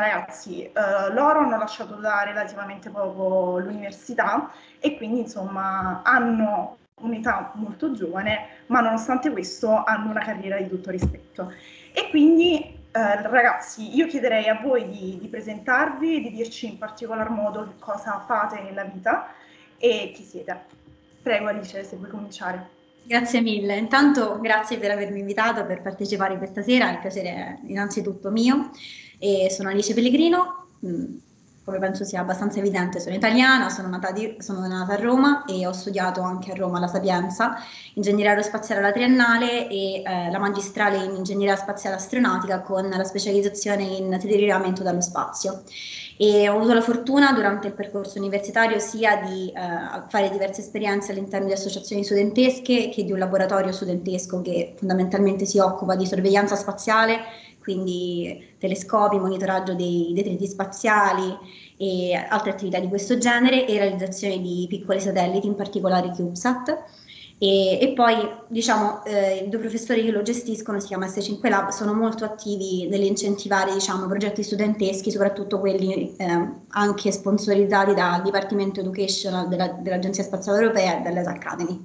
ragazzi, eh, loro hanno lasciato da relativamente poco l'università e quindi insomma hanno un'età molto giovane, ma nonostante questo hanno una carriera di tutto rispetto. E quindi eh, ragazzi, io chiederei a voi di, di presentarvi, di dirci in particolar modo cosa fate nella vita e chi siete. Prego Alice, se vuoi cominciare. Grazie mille. Intanto grazie per avermi invitato per partecipare questa sera, il piacere è innanzitutto mio. E sono Alice Pellegrino, mm, come penso sia abbastanza evidente, sono italiana, sono nata, di, sono nata, a Roma e ho studiato anche a Roma la Sapienza, ingegneria aerospaziale alla triennale e eh, la magistrale in ingegneria spaziale astronautica con la specializzazione in telerilevamento dallo spazio. E ho avuto la fortuna durante il percorso universitario sia di eh, fare diverse esperienze all'interno di associazioni studentesche che di un laboratorio studentesco che fondamentalmente si occupa di sorveglianza spaziale quindi telescopi, monitoraggio dei detriti spaziali e altre attività di questo genere e realizzazione di piccoli satelliti, in particolare CubeSat. E, e poi diciamo eh, i due professori che lo gestiscono, si chiama S5 Lab, sono molto attivi nell'incentivare diciamo, progetti studenteschi, soprattutto quelli eh, anche sponsorizzati dal Dipartimento Education della, dell'Agenzia Spaziale Europea e dall'ESA Academy.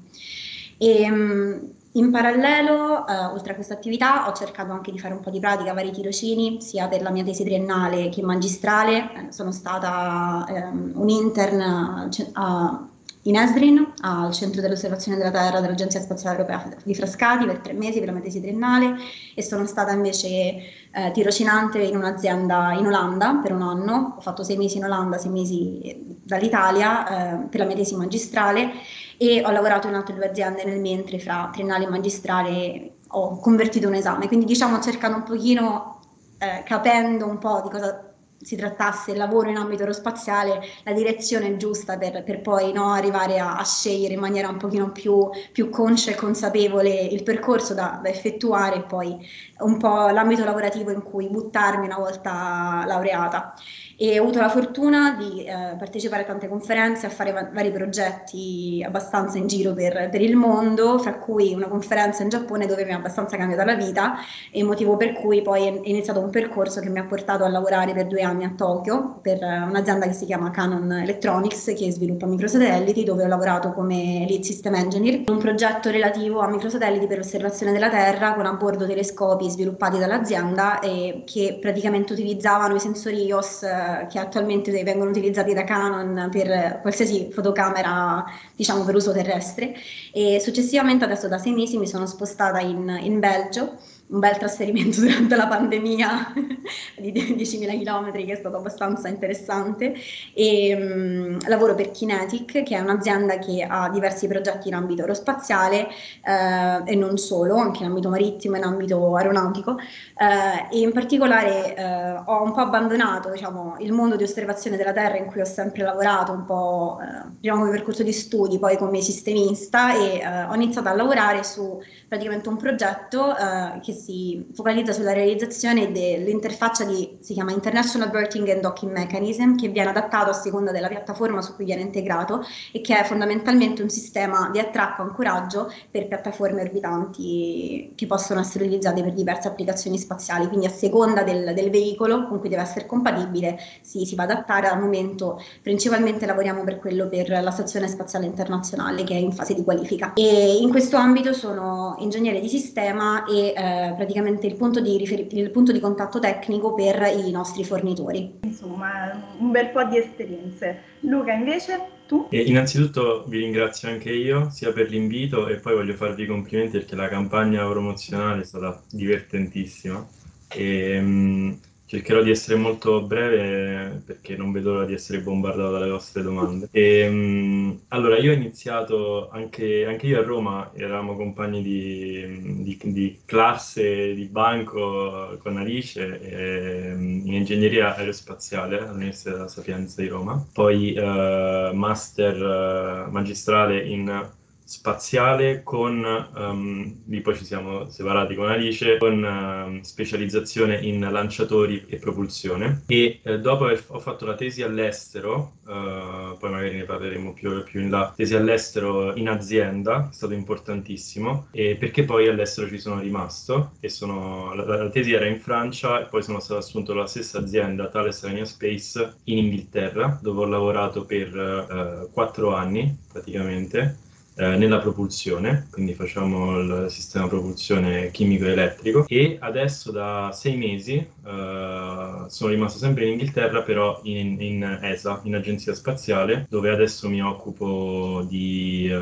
E, mh, in parallelo, eh, oltre a questa attività, ho cercato anche di fare un po' di pratica, vari tirocini, sia per la mia tesi triennale che magistrale. Eh, sono stata ehm, un intern a, a, in Esdrin, al Centro dell'Osservazione della Terra dell'Agenzia Spaziale Europea di Frascati per tre mesi per la mia triennale e sono stata invece eh, tirocinante in un'azienda in Olanda per un anno. Ho fatto sei mesi in Olanda, sei mesi dall'Italia eh, per la mia magistrale e ho lavorato in altre due aziende nel mentre fra triennale e magistrale ho convertito un esame, quindi diciamo cercando un pochino, eh, capendo un po' di cosa si trattasse il lavoro in ambito aerospaziale, la direzione giusta per, per poi no, arrivare a, a, scegliere in maniera un pochino più, più conscia e consapevole il percorso da, da, effettuare e poi un po' l'ambito lavorativo in cui buttarmi una volta laureata e ho avuto la fortuna di eh, partecipare a tante conferenze, a fare va- vari progetti abbastanza in giro per, per, il mondo, fra cui una conferenza in Giappone dove mi ha abbastanza cambiato la vita e motivo per cui poi è iniziato un percorso che mi ha portato a lavorare per due anni a Tokyo per un'azienda che si chiama Canon Electronics che sviluppa microsatelliti dove ho lavorato come lead system engineer, un progetto relativo a microsatelliti per l'osservazione della Terra con a bordo telescopi sviluppati dall'azienda e che praticamente utilizzavano i sensori IOS che attualmente vengono utilizzati da Canon per qualsiasi fotocamera, diciamo per uso terrestre. E successivamente, adesso da sei mesi, mi sono spostata in, in Belgio un bel trasferimento durante la pandemia di 10.000 km che è stato abbastanza interessante. E um, lavoro per Kinetic che è un'azienda che ha diversi progetti in ambito aerospaziale eh, e non solo, anche in ambito marittimo e in ambito aeronautico. Eh, e in particolare eh, ho un po' abbandonato diciamo, il mondo di osservazione della Terra in cui ho sempre lavorato un po' eh, prima come percorso di studi, poi come sistemista e eh, ho iniziato a lavorare su praticamente un progetto eh, che si focalizza sulla realizzazione dell'interfaccia di, si chiama International Berthing and Docking Mechanism, che viene adattato a seconda della piattaforma su cui viene integrato e che è fondamentalmente un sistema di attracco e ancoraggio per piattaforme orbitanti che possono essere utilizzate per diverse applicazioni spaziali, quindi a seconda del, del veicolo con cui deve essere compatibile si, si va ad adattare, al momento principalmente lavoriamo per quello per la Stazione Spaziale Internazionale che è in fase di qualifica. E in questo ambito sono ingegnere di sistema e eh, praticamente il punto, di rifer- il punto di contatto tecnico per i nostri fornitori. Insomma, un bel po' di esperienze. Luca, invece, tu? E innanzitutto vi ringrazio anche io, sia per l'invito e poi voglio farvi i complimenti perché la campagna promozionale è stata divertentissima. E, mh, Cercherò di essere molto breve perché non vedo l'ora di essere bombardato dalle vostre domande. E, um, allora, io ho iniziato anche, anche, io a Roma, eravamo compagni di, di, di classe, di banco con Alice e, um, in ingegneria aerospaziale all'Università della Sapienza di Roma, poi uh, master uh, magistrale in spaziale con, um, lì poi ci siamo separati con Alice, con uh, specializzazione in lanciatori e propulsione. E uh, dopo aver ho fatto la tesi all'estero, uh, poi magari ne parleremo più, più, in là, tesi all'estero in azienda, è stato importantissimo, e perché poi all'estero ci sono rimasto e sono, la, la, tesi era in Francia e poi sono stato assunto dalla stessa azienda, Thales Alenia Space, in Inghilterra, dove ho lavorato per quattro anni praticamente eh, nella propulsione, quindi facciamo il sistema propulsione chimico-elettrico e adesso da sei mesi eh, sono rimasto sempre in Inghilterra però in, in, ESA, in Agenzia Spaziale, dove adesso mi occupo di, eh,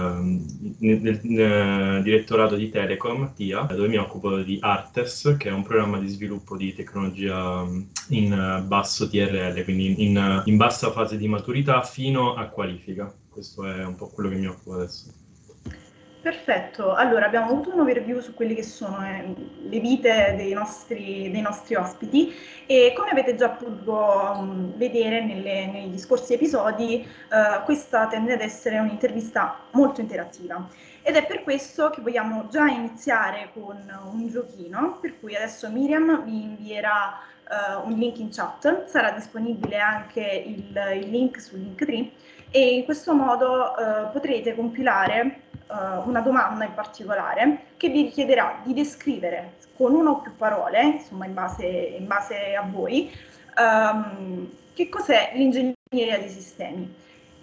nel, nel direttorato di Telecom, TIA, dove mi occupo di Artes, che è un programma di sviluppo di tecnologia in basso TRL, quindi in, in bassa fase di maturità fino a qualifica. Questo è un po' quello che mi occupo adesso. Perfetto, allora abbiamo avuto un overview su quelle che sono eh, le vite dei nostri, dei nostri, ospiti e come avete già potuto um, vedere nelle, negli scorsi episodi, uh, questa tende ad essere un'intervista molto interattiva. Ed è per questo che vogliamo già iniziare con un giochino, per cui adesso Miriam vi invierà uh, un link in chat, sarà disponibile anche il, il link su Linktree e in questo modo uh, potrete compilare uh, una domanda in particolare che vi richiederà di descrivere con una o più parole, insomma in base, in base a voi, um, che cos'è l'ingegneria dei sistemi.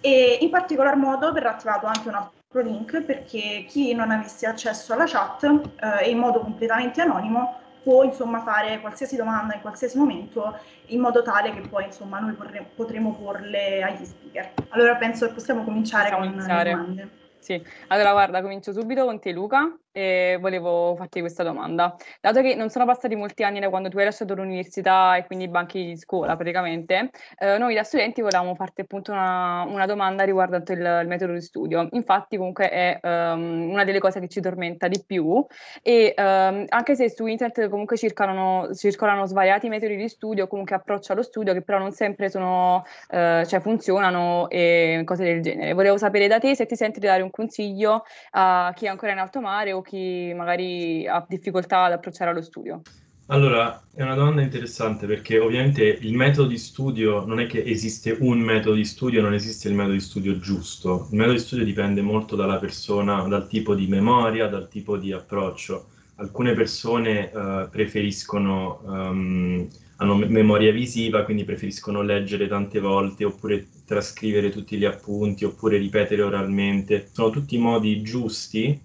E in particolar modo verrà attivato anche un altro link perché chi non avesse accesso alla chat uh, e in modo completamente anonimo può insomma fare qualsiasi domanda in qualsiasi momento in modo tale che poi insomma noi potremo porle agli speaker. Allora penso che possiamo cominciare possiamo con iniziare. le domande. Sì, allora guarda, comincio subito con te Luca e volevo farti questa domanda. Dato che non sono passati molti anni da quando tu hai lasciato l'università e quindi i banchi di scuola praticamente, eh, noi da studenti volevamo farti appunto una, una domanda riguardante il, il, metodo di studio. Infatti comunque è um, una delle cose che ci tormenta di più e um, anche se su internet comunque circolano, circolano, svariati metodi di studio, comunque approccio allo studio che però non sempre sono, uh, cioè funzionano e cose del genere. Volevo sapere da te se ti senti di dare un consiglio a chi è ancora in alto mare o chi magari ha difficoltà ad approcciare allo studio? Allora, è una domanda interessante perché ovviamente il metodo di studio non è che esiste un metodo di studio, non esiste il metodo di studio giusto. Il metodo di studio dipende molto dalla persona, dal tipo di memoria, dal tipo di approccio. Alcune persone uh, preferiscono, um, hanno memoria visiva, quindi preferiscono leggere tante volte oppure trascrivere tutti gli appunti oppure ripetere oralmente. Sono tutti modi giusti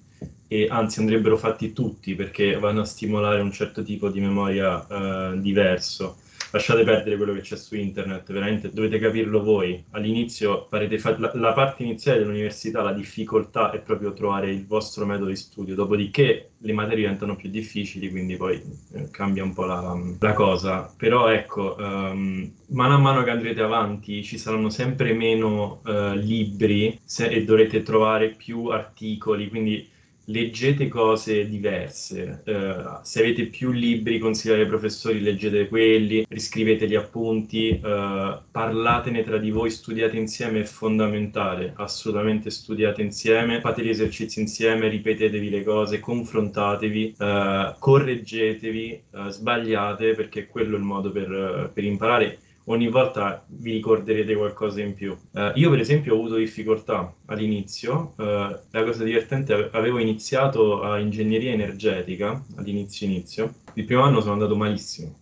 e anzi andrebbero fatti tutti perché vanno a stimolare un certo tipo di memoria eh, diverso. Lasciate perdere quello che c'è su internet, veramente dovete capirlo voi. All'inizio fa- la, la, parte iniziale dell'università, la difficoltà è proprio trovare il vostro metodo di studio, dopodiché le materie diventano più difficili, quindi poi eh, cambia un po' la, la cosa. Però ecco, um, mano a mano che andrete avanti ci saranno sempre meno uh, libri se- e dovrete trovare più articoli, quindi leggete cose diverse. Uh, se avete più libri consigliati ai professori, leggete quelli, riscrivete gli appunti, uh, parlatene tra di voi, studiate insieme, è fondamentale, assolutamente studiate insieme, fate gli esercizi insieme, ripetetevi le cose, confrontatevi, uh, correggetevi, sbagliate, perché quello è il modo per, per imparare ogni volta vi ricorderete qualcosa in più. Uh, io per esempio ho avuto difficoltà all'inizio, uh, la cosa divertente, avevo iniziato a ingegneria energetica all'inizio inizio, il primo anno sono andato malissimo.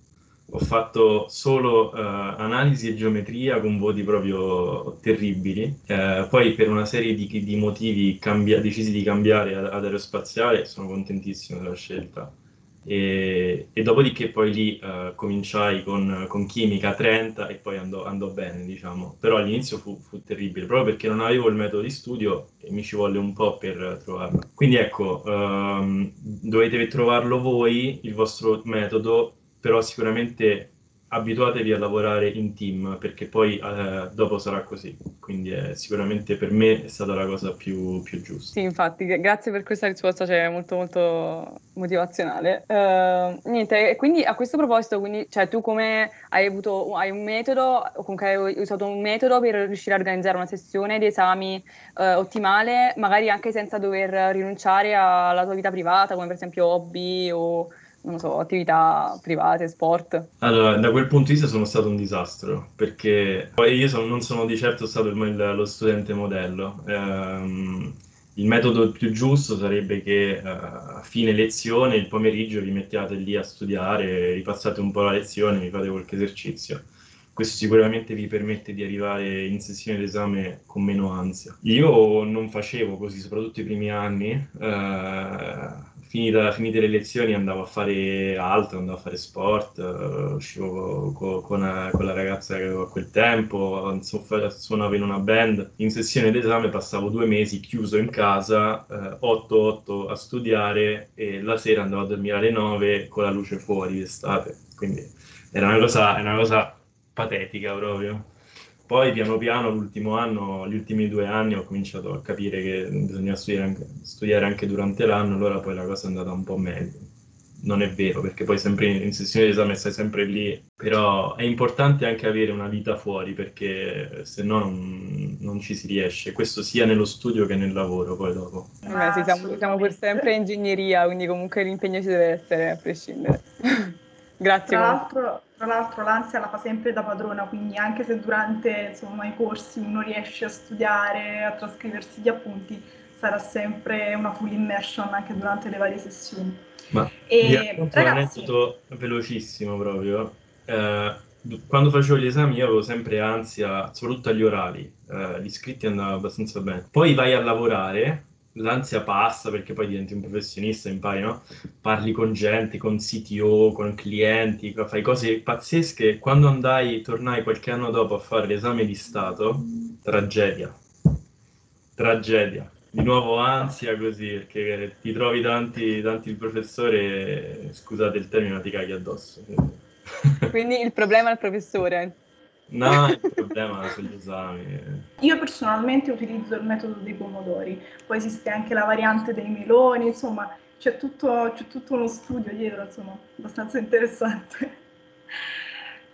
Ho fatto solo uh, analisi e geometria con voti proprio terribili. poi per una serie di, di motivi cambia, decisi di cambiare ad aerospaziale, sono contentissimo della scelta e, e dopodiché poi lì uh, cominciai con, con, chimica 30 e poi andò, andò bene, diciamo. Però all'inizio fu, fu, terribile, proprio perché non avevo il metodo di studio e mi ci volle un po' per trovarlo. Quindi ecco, um, dovete trovarlo voi, il vostro metodo, però sicuramente abituatevi a lavorare in team perché poi eh, dopo sarà così, quindi è, sicuramente per me è stata la cosa più, più, giusta. Sì, infatti, grazie per questa risposta, cioè molto molto motivazionale. Uh, niente, quindi a questo proposito, quindi, cioè, tu come hai avuto hai un metodo o comunque hai usato un metodo per riuscire a organizzare una sessione di esami uh, ottimale, magari anche senza dover rinunciare alla tua vita privata, come per esempio hobby o non so, attività private, sport? Allora, da quel punto di vista sono stato un disastro, perché io sono, non sono di certo stato il, lo studente modello. Um, il metodo più giusto sarebbe che uh, a fine lezione, il pomeriggio, vi mettiate lì a studiare, ripassate un po' la lezione, vi fate qualche esercizio. Questo sicuramente vi permette di arrivare in sessione d'esame con meno ansia. Io non facevo così, soprattutto i primi anni. Uh, finita, finite le lezioni andavo a fare altro, andavo a fare sport, uh, uscivo co- con, una, con, la ragazza che avevo a quel tempo, suonavo in una band. In sessione d'esame passavo due mesi chiuso in casa, uh, 8-8 a studiare e la sera andavo a dormire alle 9 con la luce fuori d'estate. Quindi era una cosa, era una cosa patetica proprio. Poi piano piano l'ultimo anno, gli ultimi due anni ho cominciato a capire che bisogna studiare anche, studiare anche durante l'anno, allora poi la cosa è andata un po' meglio. Non è vero, perché poi sempre in, in sessione di esame stai sempre lì, però è importante anche avere una vita fuori, perché se no non, non ci si riesce, questo sia nello studio che nel lavoro poi dopo. Eh, sì, siamo, siamo per sempre ingegneria, quindi comunque l'impegno ci deve essere a prescindere. Grazie. Tra l'altro, tra l'altro, l'ansia la fa sempre da padrona, quindi anche se durante insomma, i corsi uno riesce a studiare, a trascriversi gli appunti, sarà sempre una full immersion anche durante le varie sessioni. Ma e, ragazzi, un aneddoto velocissimo proprio. Eh, quando facevo gli esami io avevo sempre ansia, soprattutto agli orali, eh, gli iscritti andavano abbastanza bene. Poi vai a lavorare l'ansia passa perché poi diventi un professionista, impari, no? Parli con gente, con CTO, con clienti, fai cose pazzesche. Quando andai, tornai qualche anno dopo a fare l'esame di Stato, tragedia. Tragedia. Di nuovo ansia così, perché ti trovi tanti, tanti il professore, scusate il termine, ma ti caghi addosso. Quindi il problema è il professore. No, il problema sono esami. Io personalmente utilizzo il metodo dei pomodori, poi esiste anche la variante dei meloni, insomma c'è tutto, c'è tutto uno studio dietro, insomma, abbastanza interessante.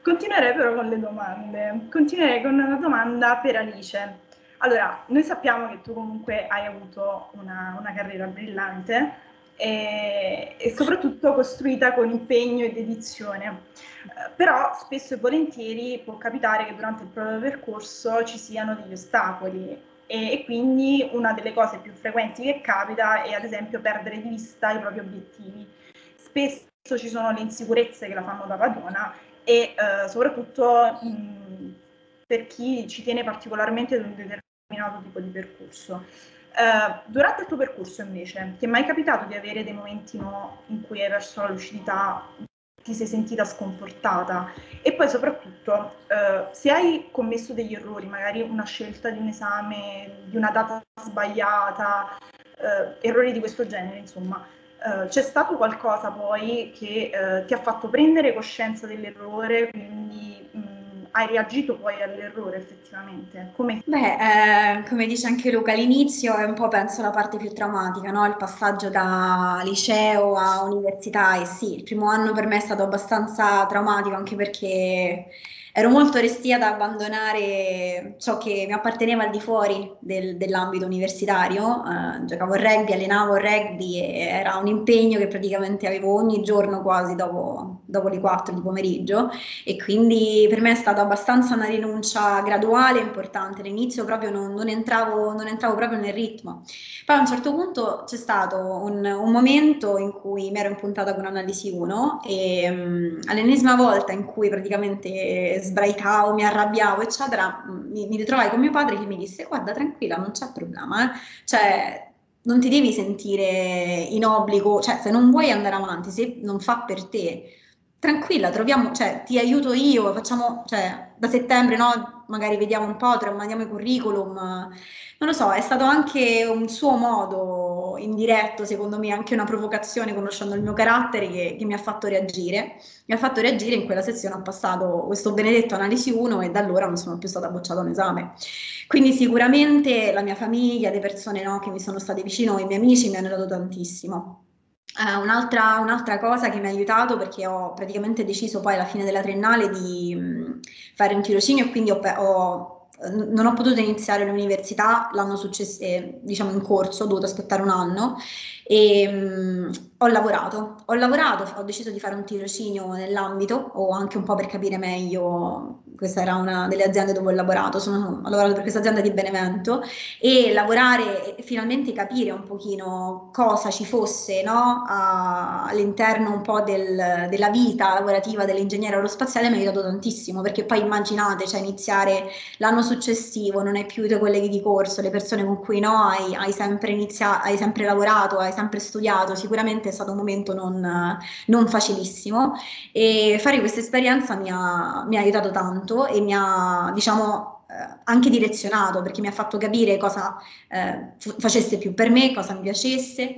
Continuerei però con le domande. Continuerei con una domanda per Alice. Allora, noi sappiamo che tu comunque hai avuto una, una carriera brillante, e, e soprattutto costruita con impegno e dedizione. Eh, però spesso e volentieri può capitare che durante il proprio percorso ci siano degli ostacoli e, e, quindi una delle cose più frequenti che capita è ad esempio perdere di vista i propri obiettivi. Spesso ci sono le insicurezze che la fanno da padrona e eh, soprattutto mh, per chi ci tiene particolarmente ad un determinato tipo di percorso. Uh, durante il tuo percorso invece, ti è mai capitato di avere dei momenti no, in cui hai perso la lucidità, ti sei sentita sconfortata? E poi soprattutto, uh, se hai commesso degli errori, magari una scelta di un esame, di una data sbagliata, uh, errori di questo genere, insomma, c'è stato qualcosa poi che ti ha fatto prendere coscienza dell'errore, quindi mh, hai reagito poi all'errore effettivamente? Come? Beh, eh, come dice anche Luca, l'inizio è un po' penso la parte più traumatica, no? il passaggio da liceo a università e sì, il primo anno per me è stato abbastanza traumatico anche perché ero molto restia ad abbandonare ciò che mi apparteneva al di fuori del, dell'ambito universitario, uh, giocavo a rugby, allenavo a rugby era un impegno che praticamente avevo ogni giorno quasi dopo, dopo le 4 di pomeriggio e quindi per me è stata abbastanza una rinuncia graduale e importante, all'inizio proprio non, non, entravo, non, entravo, proprio nel ritmo. Poi a un certo punto c'è stato un, un momento in cui mi ero impuntata con analisi 1 e um, all'ennesima volta in cui praticamente sbraicavo, mi arrabbiavo, eccetera, mi, mi ritrovai con mio padre che mi disse guarda tranquilla, non c'è problema, eh. cioè non ti devi sentire in obbligo, cioè se non vuoi andare avanti, se non fa per te, tranquilla, troviamo, cioè ti aiuto io, facciamo, cioè da settembre, no? Magari vediamo un po', mandiamo i curriculum. Non lo so, è stato anche un suo modo indiretto, secondo me, anche una provocazione, conoscendo il mio carattere, che, che mi ha fatto reagire. Mi ha fatto reagire in quella sessione, ho passato questo benedetto analisi 1 e da allora non sono più stata bocciata un esame. Quindi sicuramente la mia famiglia, le persone no, che mi sono state vicino, i miei amici mi hanno dato tantissimo. Uh, un'altra, un'altra, cosa che mi ha aiutato perché ho praticamente deciso poi alla fine della triennale di fare un tirocinio e quindi ho, ho, non ho potuto iniziare l'università l'anno successivo, diciamo in corso, ho dovuto aspettare un anno e mh, ho lavorato, ho lavorato, ho deciso di fare un tirocinio nell'ambito o anche un po' per capire meglio, questa era una delle aziende dove ho lavorato, sono, ho lavorato per questa azienda di Benevento e lavorare e finalmente capire un pochino cosa ci fosse no, a, all'interno un po' del, della vita lavorativa dell'ingegnere aerospaziale mi ha aiutato tantissimo perché poi immaginate, cioè iniziare l'anno successivo, non hai più i tuoi colleghi di corso, le persone con cui no, hai, hai sempre iniziato, hai sempre lavorato, hai sempre studiato, sicuramente è stato un momento non, non facilissimo e fare questa esperienza mi ha, mi ha, aiutato tanto e mi ha, diciamo, eh, anche direzionato perché mi ha fatto capire cosa eh, facesse più per me, cosa mi piacesse.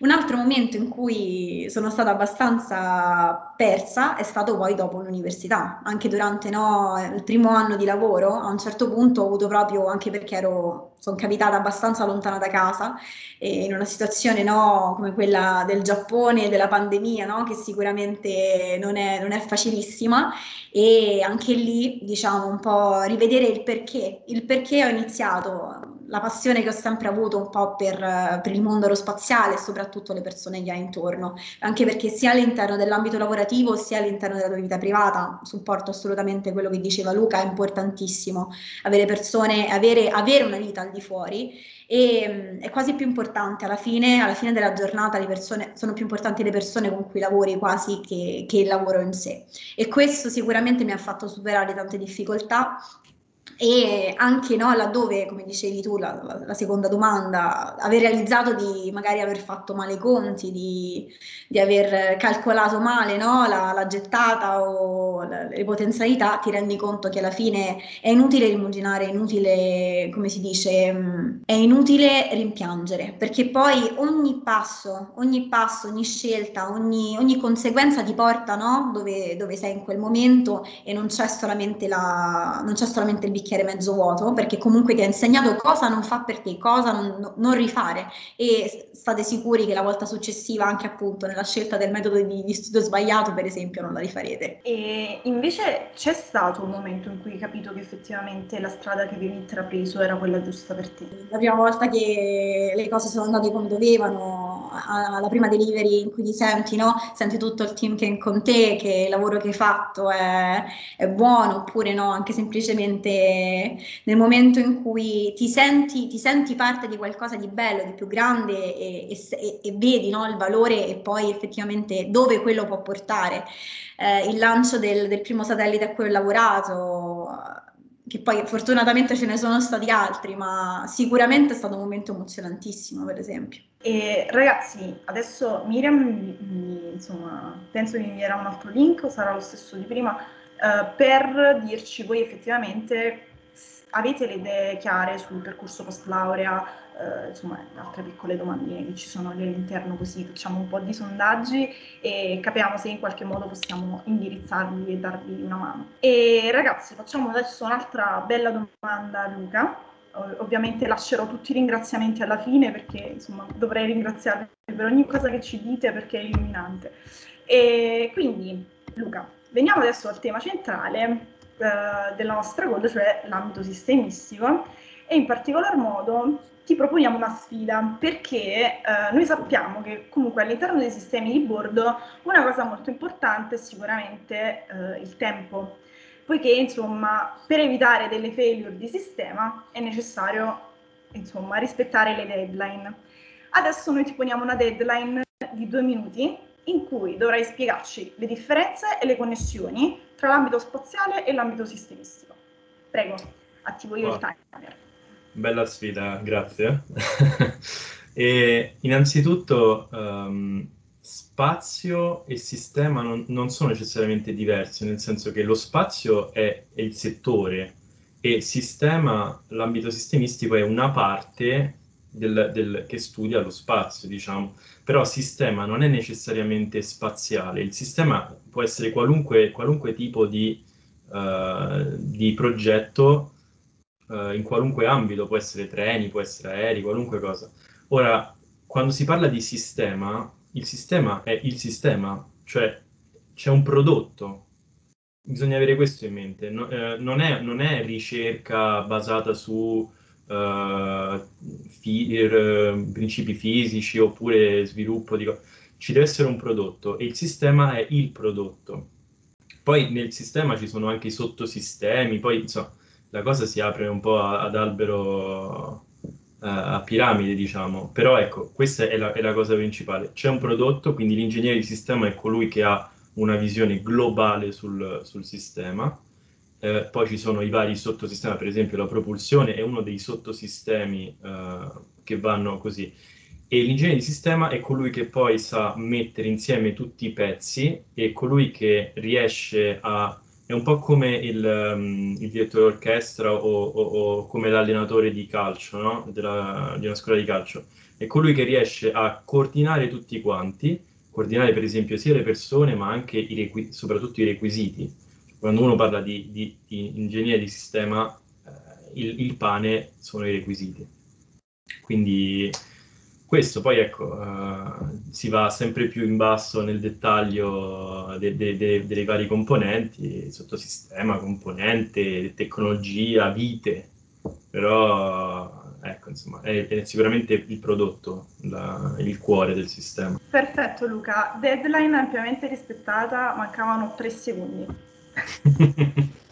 Un altro momento in cui sono stata abbastanza persa è stato poi dopo l'università, anche durante no, il primo anno di lavoro, a un certo punto ho avuto proprio, anche perché ero, sono capitata abbastanza lontana da casa, in una situazione no, come quella del Giappone, della pandemia, no, che sicuramente non è, non è facilissima, e anche lì diciamo un po' rivedere il perché, il perché ho iniziato la passione che ho sempre avuto un po' per, per, il mondo aerospaziale e soprattutto le persone che hai intorno, anche perché sia all'interno dell'ambito lavorativo sia all'interno della tua vita privata, supporto assolutamente quello che diceva Luca, è importantissimo avere persone, avere, avere una vita al di fuori. E è quasi più importante alla fine, alla fine della giornata le persone, sono più importanti le persone con cui lavori quasi che, che il lavoro in sé. E questo sicuramente mi ha fatto superare tante difficoltà e anche no, laddove, come dicevi tu, la, la, seconda domanda, aver realizzato di magari aver fatto male i conti, di, di aver calcolato male no, la, la, gettata o le potenzialità, ti rendi conto che alla fine è inutile rimuginare, è inutile, come si dice, mm, è inutile rimpiangere, perché poi ogni passo, ogni passo, ogni scelta, ogni, ogni conseguenza ti porta no, dove, dove, sei in quel momento e non c'è solamente, la, non c'è solamente il bicchiere mezzo vuoto, perché comunque ti ha insegnato cosa non fa per te, cosa non, non rifare e state sicuri che la volta successiva, anche appunto nella scelta del metodo di, di studio sbagliato, per esempio, non la rifarete. E invece c'è stato un momento in cui hai capito che effettivamente la strada che avevi intrapreso era quella giusta per te? La prima volta che le cose sono andate come dovevano, alla prima delivery in cui ti senti, no? Senti tutto il team che è con te, che il lavoro che hai fatto è, è buono, oppure no, anche semplicemente nel momento in cui ti senti, ti senti parte di qualcosa di bello, di più grande e, e, e vedi no, il valore e poi effettivamente dove quello può portare. Eh, il lancio del, del primo satellite a cui ho lavorato, che poi fortunatamente ce ne sono stati altri, ma sicuramente è stato un momento emozionantissimo, per esempio. E ragazzi, adesso Miriam, mi, mi, insomma, penso mi invierà un altro link, sarà lo stesso di prima, eh, per dirci voi effettivamente avete le idee chiare sul percorso post laurea, eh, insomma altre piccole domandine che ci sono all'interno così facciamo un po' di sondaggi e capiamo se in qualche modo possiamo indirizzarli e darvi una mano. E ragazzi facciamo adesso un'altra bella domanda a Luca. Ovviamente lascerò tutti i ringraziamenti alla fine perché insomma dovrei ringraziarvi per ogni cosa che ci dite perché è illuminante. E quindi Luca, Veniamo adesso al tema centrale eh, della nostra call, cioè l'ambito sistemistico e in particolar modo ti proponiamo una sfida perché eh, noi sappiamo che comunque all'interno dei sistemi di bordo una cosa molto importante è sicuramente eh, il tempo, poiché insomma per evitare delle failure di sistema è necessario insomma rispettare le deadline. Adesso noi ti poniamo una deadline di due minuti in cui dovrai spiegarci le differenze e le connessioni tra l'ambito spaziale e l'ambito sistemistico. Prego, attivo io il timer. Bella sfida, grazie. e innanzitutto, um, spazio e sistema non, non, sono necessariamente diversi, nel senso che lo spazio è, è il settore e sistema, l'ambito sistemistico è una parte del, del, che studia lo spazio, diciamo. Però sistema non è necessariamente spaziale, il sistema può essere qualunque, qualunque tipo di, uh, di progetto uh, in qualunque ambito, può essere treni, può essere aerei, qualunque cosa. Ora, quando si parla di sistema, il sistema è il sistema, cioè c'è un prodotto. Bisogna avere questo in mente. No, eh, non, è, non, è, ricerca basata su uh, fi, er, principi fisici oppure sviluppo di... Ci deve essere un prodotto e il sistema è il prodotto. Poi nel sistema ci sono anche i sottosistemi, poi insomma, la cosa si apre un po' ad albero a piramide, diciamo. Però ecco, questa è la, è la, cosa principale. C'è un prodotto, quindi l'ingegnere di sistema è colui che ha una visione globale sul, sul sistema. Eh, poi ci sono i vari sottosistemi, per esempio la propulsione è uno dei sottosistemi eh, che vanno così. E l'ingegnere di sistema è colui che poi sa mettere insieme tutti i pezzi e colui che riesce a è un po' come il, um, il direttore d'orchestra o, o, o, come l'allenatore di calcio, no? Della, di una scuola di calcio. È colui che riesce a coordinare tutti quanti, coordinare per esempio sia le persone ma anche i requ- soprattutto i requisiti. Quando uno parla di, di, di ingegneria di sistema, eh, il, il pane sono i requisiti. Quindi questo poi ecco, uh, si va sempre più in basso nel dettaglio de, de, de, dei vari componenti, sottosistema, componente, tecnologia, vite, però ecco, insomma, è, è sicuramente il prodotto, la, il cuore del sistema. Perfetto Luca, deadline ampiamente rispettata, mancavano tre secondi.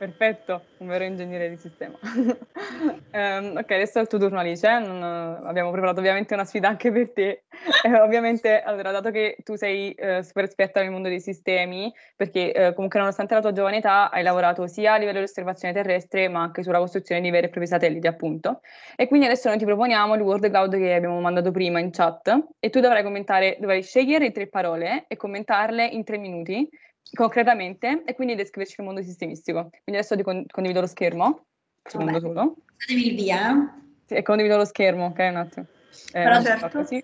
Perfetto, un vero ingegnere di sistema. um, ok, adesso è il tuo turno Alice, non, abbiamo preparato ovviamente una sfida anche per te. Eh, ovviamente, allora, dato che tu sei uh, super esperta nel mondo dei sistemi, perché uh, comunque nonostante la tua giovane età hai lavorato sia a livello di osservazione terrestre, ma anche sulla costruzione di veri e propri satelliti, appunto. E quindi adesso noi ti proponiamo il Word Cloud che abbiamo mandato prima in chat e tu dovrai commentare, dovrai scegliere tre parole e commentarle in tre minuti concretamente e quindi descriverci il mondo sistemistico. Quindi adesso ti con- condivido lo schermo, secondo Vabbè. solo. Il via. Eh. Sì, e condivido lo schermo, ok, un attimo. Eh, Però certo. Così.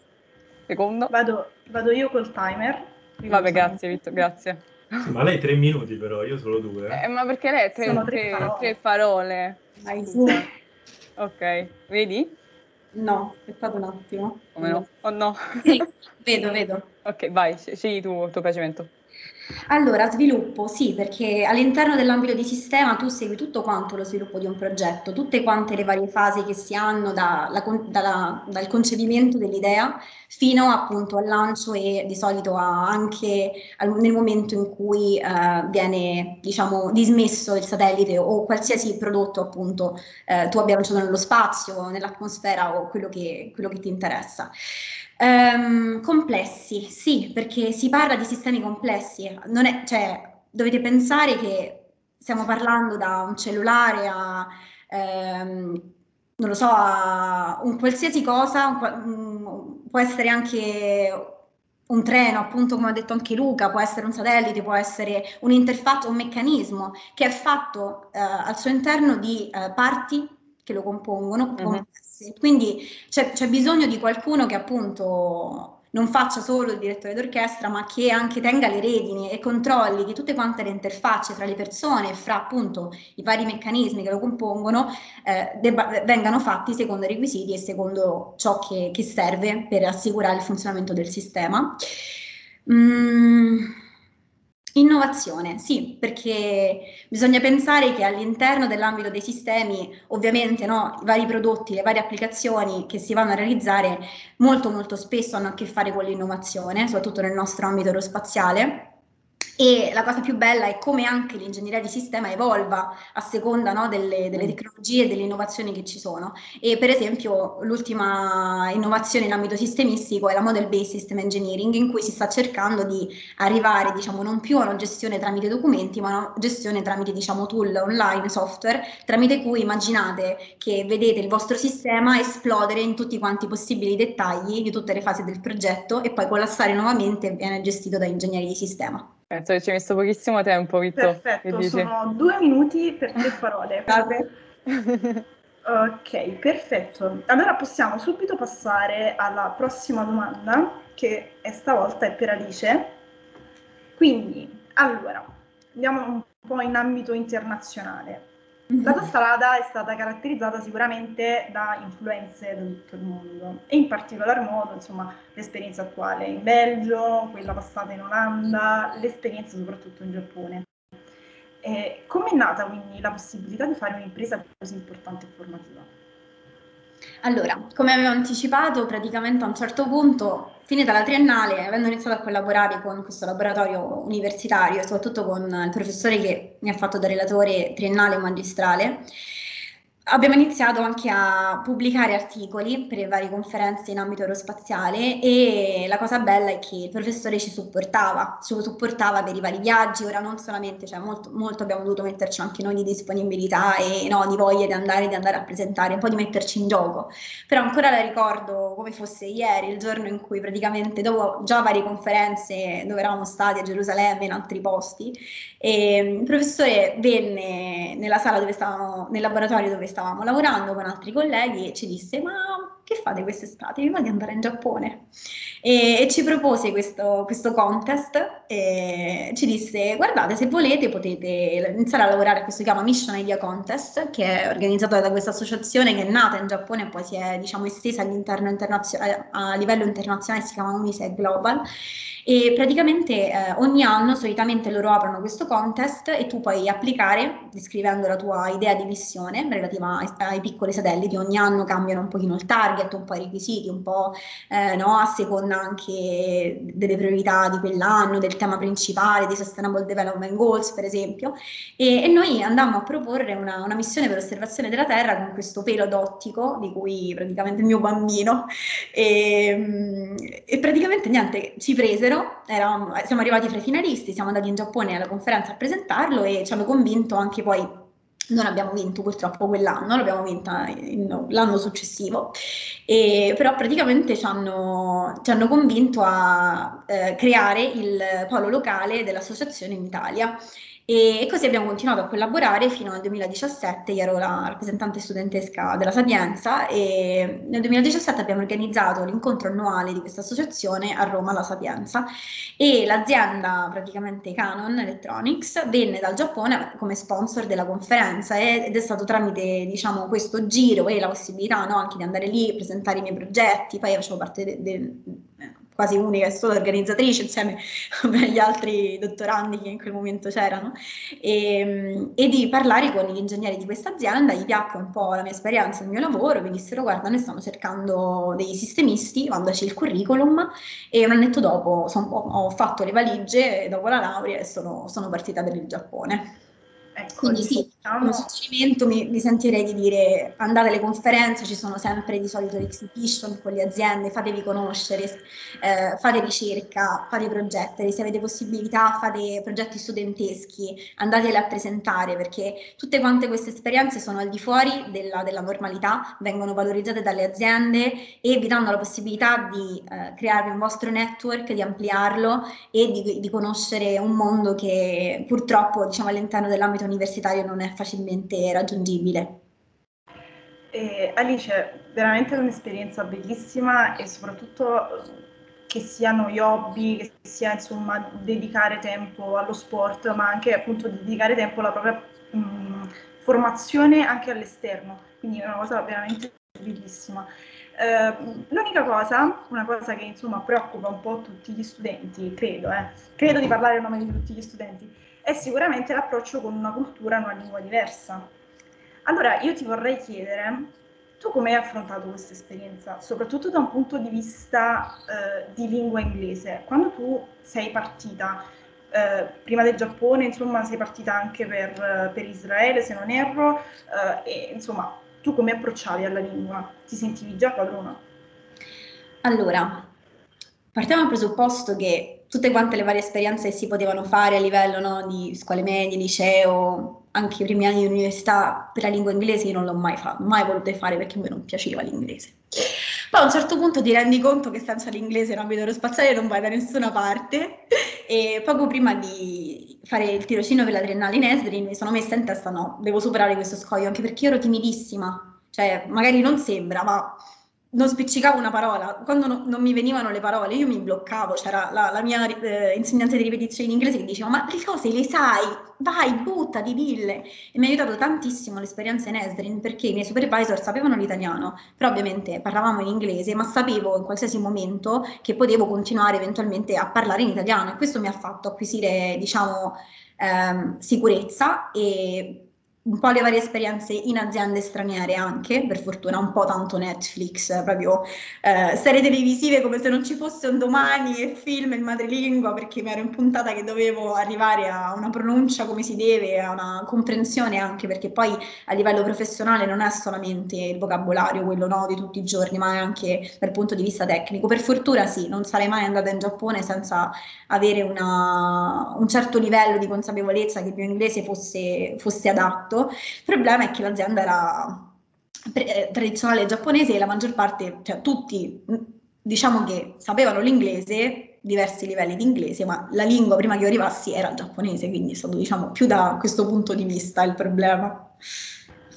Secondo. Vado, vado, io col timer. Vabbè, grazie Vitto, grazie. Ma lei tre minuti però, io solo due. Eh, ma perché lei ha tre, tre, tre, parole. Tre parole. ok, vedi? No, aspettate un attimo. Come no? Oh no. Sì, vedo, vedo. Ok, vai, scegli tu il tuo piacimento. Allora, sviluppo, sì, perché all'interno dell'ambito di sistema tu segui tutto quanto lo sviluppo di un progetto, tutte quante le varie fasi che si hanno da, la, dalla, dal concepimento dell'idea fino appunto al lancio e di solito anche nel momento in cui eh, viene diciamo dismesso il satellite o qualsiasi prodotto appunto eh, tu abbia lanciato nello spazio, nell'atmosfera o quello che, quello che ti interessa. Um, complessi, sì, perché si parla di sistemi complessi. È, cioè, dovete pensare che stiamo parlando da un cellulare a, ehm, non lo so, a un qualsiasi cosa, un, può essere anche un treno, appunto come ha detto anche Luca, può essere un satellite, può essere un'interfaccia, un meccanismo che è fatto eh, al suo interno di eh, parti che lo compongono, mm-hmm. Quindi c'è, c'è bisogno di qualcuno che appunto non faccia solo il direttore d'orchestra, ma che anche tenga le redini e controlli che tutte quante le interfacce tra le persone e fra appunto i vari meccanismi che lo compongono eh, debba, vengano fatti secondo i requisiti e secondo ciò che, che serve per assicurare il funzionamento del sistema. Mm. Innovazione, sì, perché bisogna pensare che all'interno dell'ambito dei sistemi, ovviamente no, i vari prodotti, le varie applicazioni che si vanno a realizzare molto molto spesso hanno a che fare con l'innovazione, soprattutto nel nostro ambito aerospaziale. E la cosa più bella è come anche l'ingegneria di sistema evolva a seconda no, delle, delle, mm. tecnologie e delle innovazioni che ci sono. E per esempio l'ultima innovazione in ambito sistemistico è la Model Based System Engineering, in cui si sta cercando di arrivare diciamo, non più a una gestione tramite documenti, ma a una gestione tramite diciamo, tool online, software, tramite cui immaginate che vedete il vostro sistema esplodere in tutti quanti i possibili dettagli di tutte le fasi del progetto e poi collassare nuovamente e viene gestito da ingegneri di sistema. Penso che ci hai messo pochissimo tempo, Vittorio. Perfetto, sono due minuti per tre parole. ok, perfetto. Allora possiamo subito passare alla prossima domanda, che è stavolta è per Alice. Quindi, allora, andiamo un po' in ambito internazionale. La tua strada è stata caratterizzata sicuramente da influenze da tutto il mondo e in particolar modo insomma, l'esperienza attuale in Belgio, quella passata in Olanda, l'esperienza soprattutto in Giappone. Come è nata quindi la possibilità di fare un'impresa così importante e formativa? Allora, come avevo anticipato, praticamente a un certo punto, finita la triennale, avendo iniziato a collaborare con questo laboratorio universitario, soprattutto con il professore che mi ha fatto da relatore triennale e magistrale, Abbiamo iniziato anche a pubblicare articoli per le varie conferenze in ambito aerospaziale e la cosa bella è che il professore ci supportava, ci supportava per i vari viaggi, ora non solamente, cioè molto, molto abbiamo dovuto metterci anche noi di disponibilità e no, di voglia di andare, di andare a presentare, un po' di metterci in gioco, però ancora la ricordo come fosse ieri, il giorno in cui praticamente dopo già varie conferenze dove eravamo stati a Gerusalemme e in altri posti, il professore venne nella sala dove stavamo, nel laboratorio dove stavamo lavorando con altri colleghi e ci disse ma che fate quest'estate? Vi va di andare in Giappone? E, e ci propose questo, questo, contest e ci disse guardate se volete potete iniziare a lavorare a questo che si chiama Mission Idea Contest che è organizzato da questa associazione che è nata in Giappone e poi si è diciamo estesa a livello internazionale si chiama Unise Global e praticamente eh, ogni anno solitamente loro aprono questo contest e tu puoi applicare descrivendo la tua idea di missione relativa ai, ai piccoli satelliti, ogni anno cambiano un pochino il target, un po' i requisiti, un po' eh, no, a seconda anche delle priorità di quell'anno, del tema principale, di Sustainable Development Goals per esempio. E, e noi andammo a proporre una, una missione per osservazione della Terra con questo pelo d'ottico di cui praticamente il mio bambino e, e praticamente niente, ci presero eravamo, siamo arrivati fra i finalisti, siamo andati in Giappone alla conferenza a presentarlo e ci hanno convinto anche poi non abbiamo vinto purtroppo quell'anno, l'abbiamo vinta in, l'anno successivo, e, però praticamente ci hanno, ci hanno convinto a eh, creare il polo locale dell'associazione in Italia e così abbiamo continuato a collaborare fino al 2017, io ero la rappresentante studentesca della Sapienza e nel 2017 abbiamo organizzato l'incontro annuale di questa associazione a Roma, la Sapienza, e l'azienda praticamente Canon Electronics venne dal Giappone come sponsor della conferenza ed è stato tramite diciamo, questo giro e la possibilità no, anche di andare lì, presentare i miei progetti, poi io facevo parte del... De, quasi unica e sola organizzatrice insieme agli altri dottorandi che in quel momento c'erano e, ehm, e, di parlare con gli ingegneri di questa azienda, gli piacque un po' la mia esperienza, il mio lavoro, mi dissero guarda noi stiamo cercando dei sistemisti, mandaci il curriculum e un annetto dopo son, ho fatto le valigie dopo la laurea e sono, sono partita per il Giappone. Ecco, Quindi sì, diciamo... suggerimento mi, mi, sentirei di dire andate alle conferenze, ci sono sempre di solito l'exhibition con le aziende, fatevi conoscere, eh, fate ricerca, fate progetti, se avete possibilità fate progetti studenteschi, andateli a presentare perché tutte quante queste esperienze sono al di fuori della, della normalità, vengono valorizzate dalle aziende e vi danno la possibilità di eh, creare un vostro network, di ampliarlo e di, di conoscere un mondo che purtroppo diciamo all'interno dell'ambito universitario non è facilmente raggiungibile. Eh, Alice, veramente un'esperienza bellissima e soprattutto che siano gli hobby, che sia insomma dedicare tempo allo sport, ma anche appunto dedicare tempo alla propria mh, formazione anche all'esterno, quindi è una cosa veramente bellissima. Eh, l'unica cosa, una cosa che insomma preoccupa un po' tutti gli studenti, credo, eh, credo di parlare a nome di tutti gli studenti, è sicuramente l'approccio con una cultura, una lingua diversa. Allora io ti vorrei chiedere, tu come hai affrontato questa esperienza, soprattutto da un punto di vista eh, di lingua inglese? Quando tu sei partita, eh, prima del Giappone, insomma, sei partita anche per, per Israele, se non erro, eh, e insomma, tu come approcciavi alla lingua? Ti sentivi già padrona? Allora, partiamo dal presupposto che tutte quante le varie esperienze che si potevano fare a livello no, di scuole medie, liceo, anche i primi anni di università per la lingua inglese io non l'ho mai fatto, mai voluto fare perché a me non piaceva l'inglese. Poi a un certo punto ti rendi conto che senza l'inglese in ambito aerospaziale non vai da nessuna parte e poco prima di fare il tirocinio per la triennale in Esdrin mi sono messa in testa no, devo superare questo scoglio anche perché io ero timidissima, cioè magari non sembra ma non spiccicavo una parola, quando no, non mi venivano le parole io mi bloccavo, c'era la, la mia eh, insegnante di ripetizione in inglese che diceva ma le cose le sai, vai, buttati, dille. E mi ha aiutato tantissimo l'esperienza in Esdrin perché i miei supervisor sapevano l'italiano, però ovviamente parlavamo in inglese, ma sapevo in qualsiasi momento che potevo continuare eventualmente a parlare in italiano. E questo mi ha fatto acquisire diciamo ehm, sicurezza e un po' le varie esperienze in aziende straniere anche, per fortuna un po' tanto Netflix, proprio eh, serie televisive come se non ci fosse un domani e film in madrelingua perché mi ero impuntata che dovevo arrivare a una pronuncia come si deve, a una comprensione anche perché poi a livello professionale non è solamente il vocabolario quello no, di tutti i giorni, ma anche dal punto di vista tecnico. Per fortuna sì, non sarei mai andata in Giappone senza avere una, un certo livello di consapevolezza che il mio inglese fosse, fosse adatto fatto. Il problema è che l'azienda era eh, tradizionale giapponese e la maggior parte, cioè tutti, diciamo che sapevano l'inglese, diversi livelli di inglese, ma la lingua prima che io arrivassi era il giapponese, quindi è stato diciamo più da questo punto di vista il problema.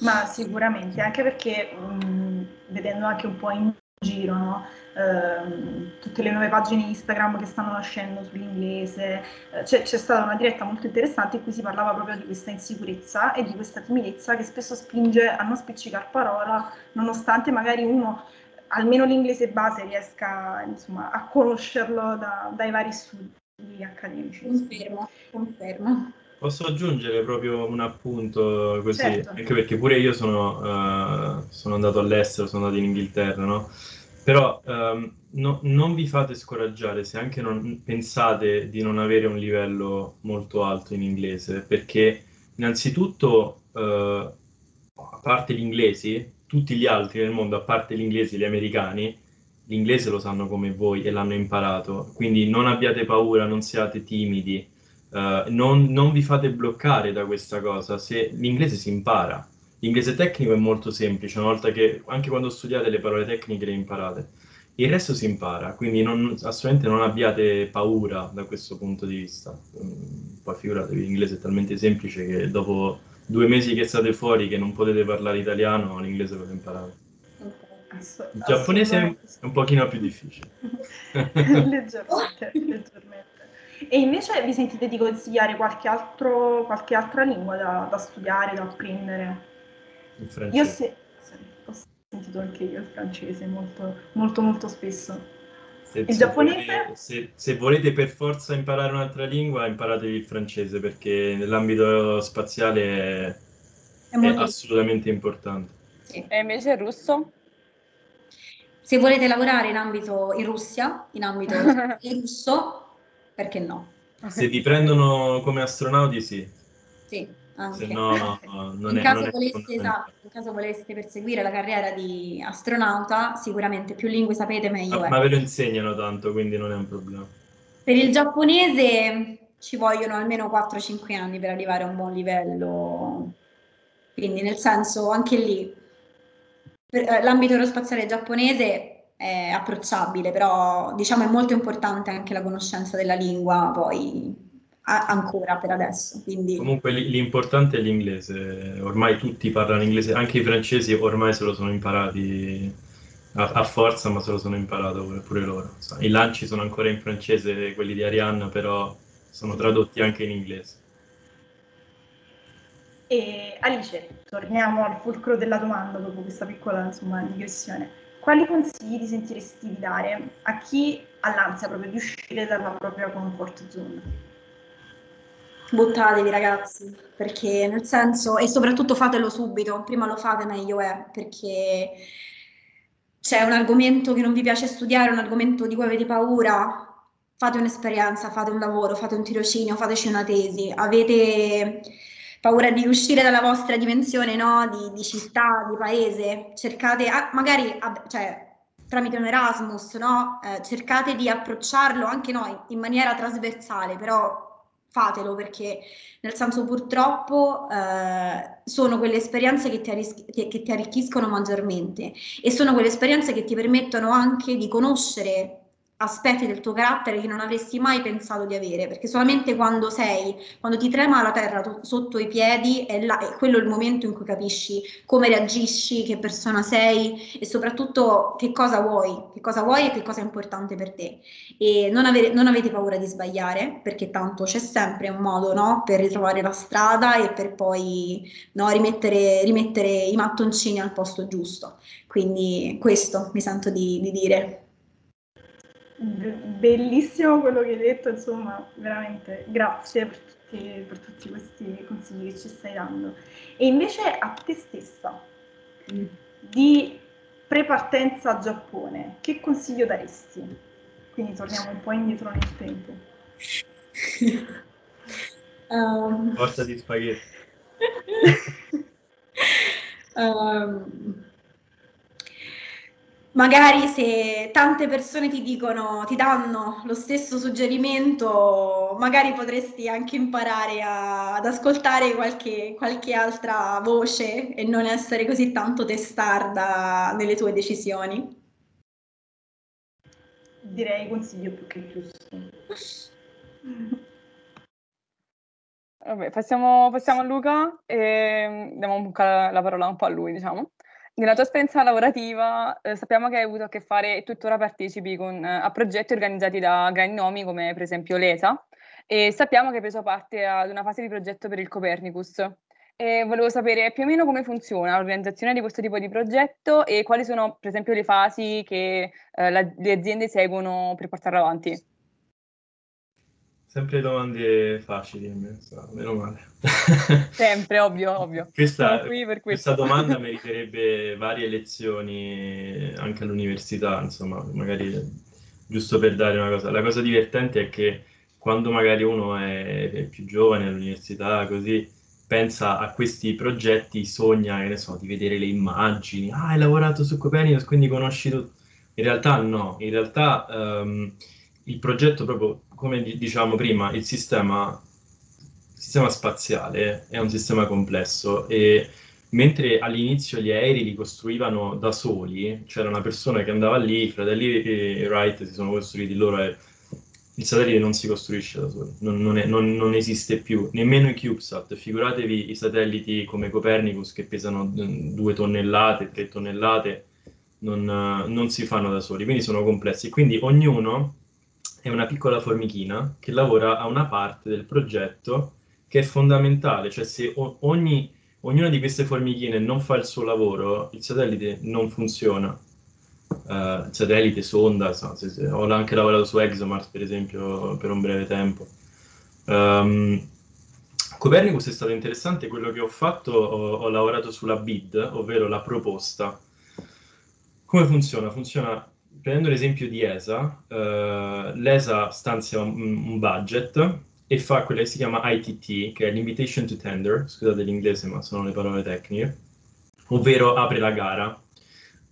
Ma sicuramente, anche perché mh, vedendo anche un po' in giro, no? Ehm, tutte le nuove pagine Instagram che stanno nascendo sull'inglese. Eh, c'è, c'è, stata una diretta molto interessante in cui si parlava proprio di questa insicurezza e di questa timidezza che spesso spinge a non spiccicare parola, nonostante magari uno almeno l'inglese base riesca insomma, a conoscerlo da, dai vari studi accademici. Confermo, confermo. Posso aggiungere proprio un appunto così, certo. anche perché pure io sono, uh, sono andato all'estero, sono andato in Inghilterra, no? Però um, no, non vi fate scoraggiare se anche non pensate di non avere un livello molto alto in inglese, perché innanzitutto, uh, a parte gli inglesi, tutti gli altri nel mondo, a parte gli inglesi e gli americani, l'inglese lo sanno come voi e l'hanno imparato. Quindi non abbiate paura, non siate timidi, uh, non, non vi fate bloccare da questa cosa. Se l'inglese si impara, L'inglese tecnico è molto semplice, una volta che anche quando studiate le parole tecniche le imparate. Il resto si impara, quindi non, assolutamente non abbiate paura da questo punto di vista. Mm, poi figuratevi, l'inglese è talmente semplice che dopo due mesi che state fuori, che non potete parlare italiano, l'inglese lo imparate. Il giapponese è un pochino più difficile. leggermente, leggermente. E invece vi sentite di consigliare qualche, altro, qualche altra lingua da, da studiare, da apprendere? Il francese. Io se, ho sentito anche io il francese molto, molto, molto spesso. Se, il se giapponese? Volete, se, se, volete per forza imparare un'altra lingua, imparatevi il francese perché nell'ambito spaziale è, è, è assolutamente importante. Sì. E invece il russo? Se volete lavorare in ambito in Russia, in ambito russo, perché no? Se vi prendono come astronauti, sì. Sì. Anche. Se no, no, non in, è, caso non voleste, esatto, in caso voleste perseguire la carriera di astronauta, sicuramente più lingue sapete meglio ma, è. Ma ve lo insegnano tanto, quindi non è un problema. Per il giapponese ci vogliono almeno 4-5 anni per arrivare a un buon livello, quindi nel senso anche lì eh, l'ambito aerospaziale giapponese è approcciabile, però diciamo è molto importante anche la conoscenza della lingua poi ancora per adesso. Quindi... Comunque l'importante è l'inglese, ormai tutti parlano inglese, anche i francesi ormai se lo sono imparati a, a forza, ma se lo sono imparato pure, pure loro. I lanci sono ancora in francese, quelli di Arianna, però sono tradotti anche in inglese. E Alice, torniamo al fulcro della domanda dopo questa piccola insomma, digressione. Quali consigli ti sentiresti di dare a chi ha l'ansia proprio di uscire dalla propria comfort zone? buttatevi ragazzi, perché nel senso, e soprattutto fatelo subito, prima lo fate meglio è, perché c'è un argomento che non vi piace studiare, un argomento di cui avete paura, fate un'esperienza, fate un lavoro, fate un tirocinio, fateci una tesi, avete paura di uscire dalla vostra dimensione no? di, di, città, di paese, cercate, ah, magari cioè, tramite un Erasmus, no? eh, cercate di approcciarlo anche noi in maniera trasversale, però fatelo perché nel senso purtroppo eh, sono quelle esperienze che ti, arris- che ti arricchiscono maggiormente e sono quelle esperienze che ti permettono anche di conoscere aspetti del tuo carattere che non avresti mai pensato di avere, perché solamente quando sei, quando ti trema la terra to- sotto i piedi, è, là, è quello il momento in cui capisci come reagisci, che persona sei e soprattutto che cosa vuoi, che cosa vuoi e che cosa è importante per te. E non, avere, non avete paura di sbagliare, perché tanto c'è sempre un modo no, per ritrovare la strada e per poi no, rimettere, rimettere i mattoncini al posto giusto. Quindi questo mi sento di, di dire bellissimo quello che hai detto, insomma, veramente grazie per tutti, per tutti questi consigli che ci stai dando. E invece a te stessa, mm. di prepartenza a Giappone, che consiglio daresti? Quindi torniamo un po' indietro nel tempo. um... Porta di spaghetti. um magari se tante persone ti dicono, ti danno lo stesso suggerimento, magari potresti anche imparare a, ad ascoltare qualche, qualche, altra voce e non essere così tanto testarda nelle tue decisioni. Direi consiglio più che giusto. Vabbè, passiamo, passiamo a Luca e diamo la parola un po' a lui, diciamo. Nella tua esperienza lavorativa eh, sappiamo che hai avuto a che fare e tuttora partecipi con, eh, a progetti organizzati da grandi nomi come per esempio l'ESA e sappiamo che hai preso parte ad una fase di progetto per il Copernicus. E volevo sapere più o meno come funziona l'organizzazione di questo tipo di progetto e quali sono per esempio le fasi che eh, la, le aziende seguono per portarlo avanti. Sempre domande facili, meno male. Sempre, ovvio, ovvio. Questa, questa domanda meriterebbe varie lezioni anche all'università, insomma, magari giusto per dare una cosa. La cosa divertente è che quando magari uno è, è più giovane all'università, così pensa a questi progetti, sogna, che ne so, di vedere le immagini, ah, hai lavorato su Copernicus, quindi conosci tutto. In realtà no, in realtà um, il progetto proprio come diciamo prima, il sistema, il sistema spaziale è un sistema complesso e mentre all'inizio gli aerei li costruivano da soli, c'era una persona che andava lì, i fratelli e Wright si sono costruiti loro e il satellite non si costruisce da soli, non, non, è, non, non, esiste più, nemmeno i CubeSat, figuratevi i satelliti come Copernicus che pesano due tonnellate, tre tonnellate, non, si fanno da soli, quindi sono complessi, quindi ognuno è una piccola formichina che lavora a una parte del progetto che è fondamentale, cioè se ogni, ognuna di queste formichine non fa il suo lavoro, il satellite non funziona. Uh, satellite, sonda, so, se, se, ho anche lavorato su ExoMars per esempio per un breve tempo. Um, Copernicus è stato interessante, quello che ho fatto, ho, ho lavorato sulla bid, ovvero la proposta. Come funziona? Funziona prendendo l'esempio di ESA, uh, l'ESA stanzia un, un, budget e fa quello che si chiama ITT, che è l'Invitation to Tender, scusate l'inglese ma sono le parole tecniche, ovvero apre la gara.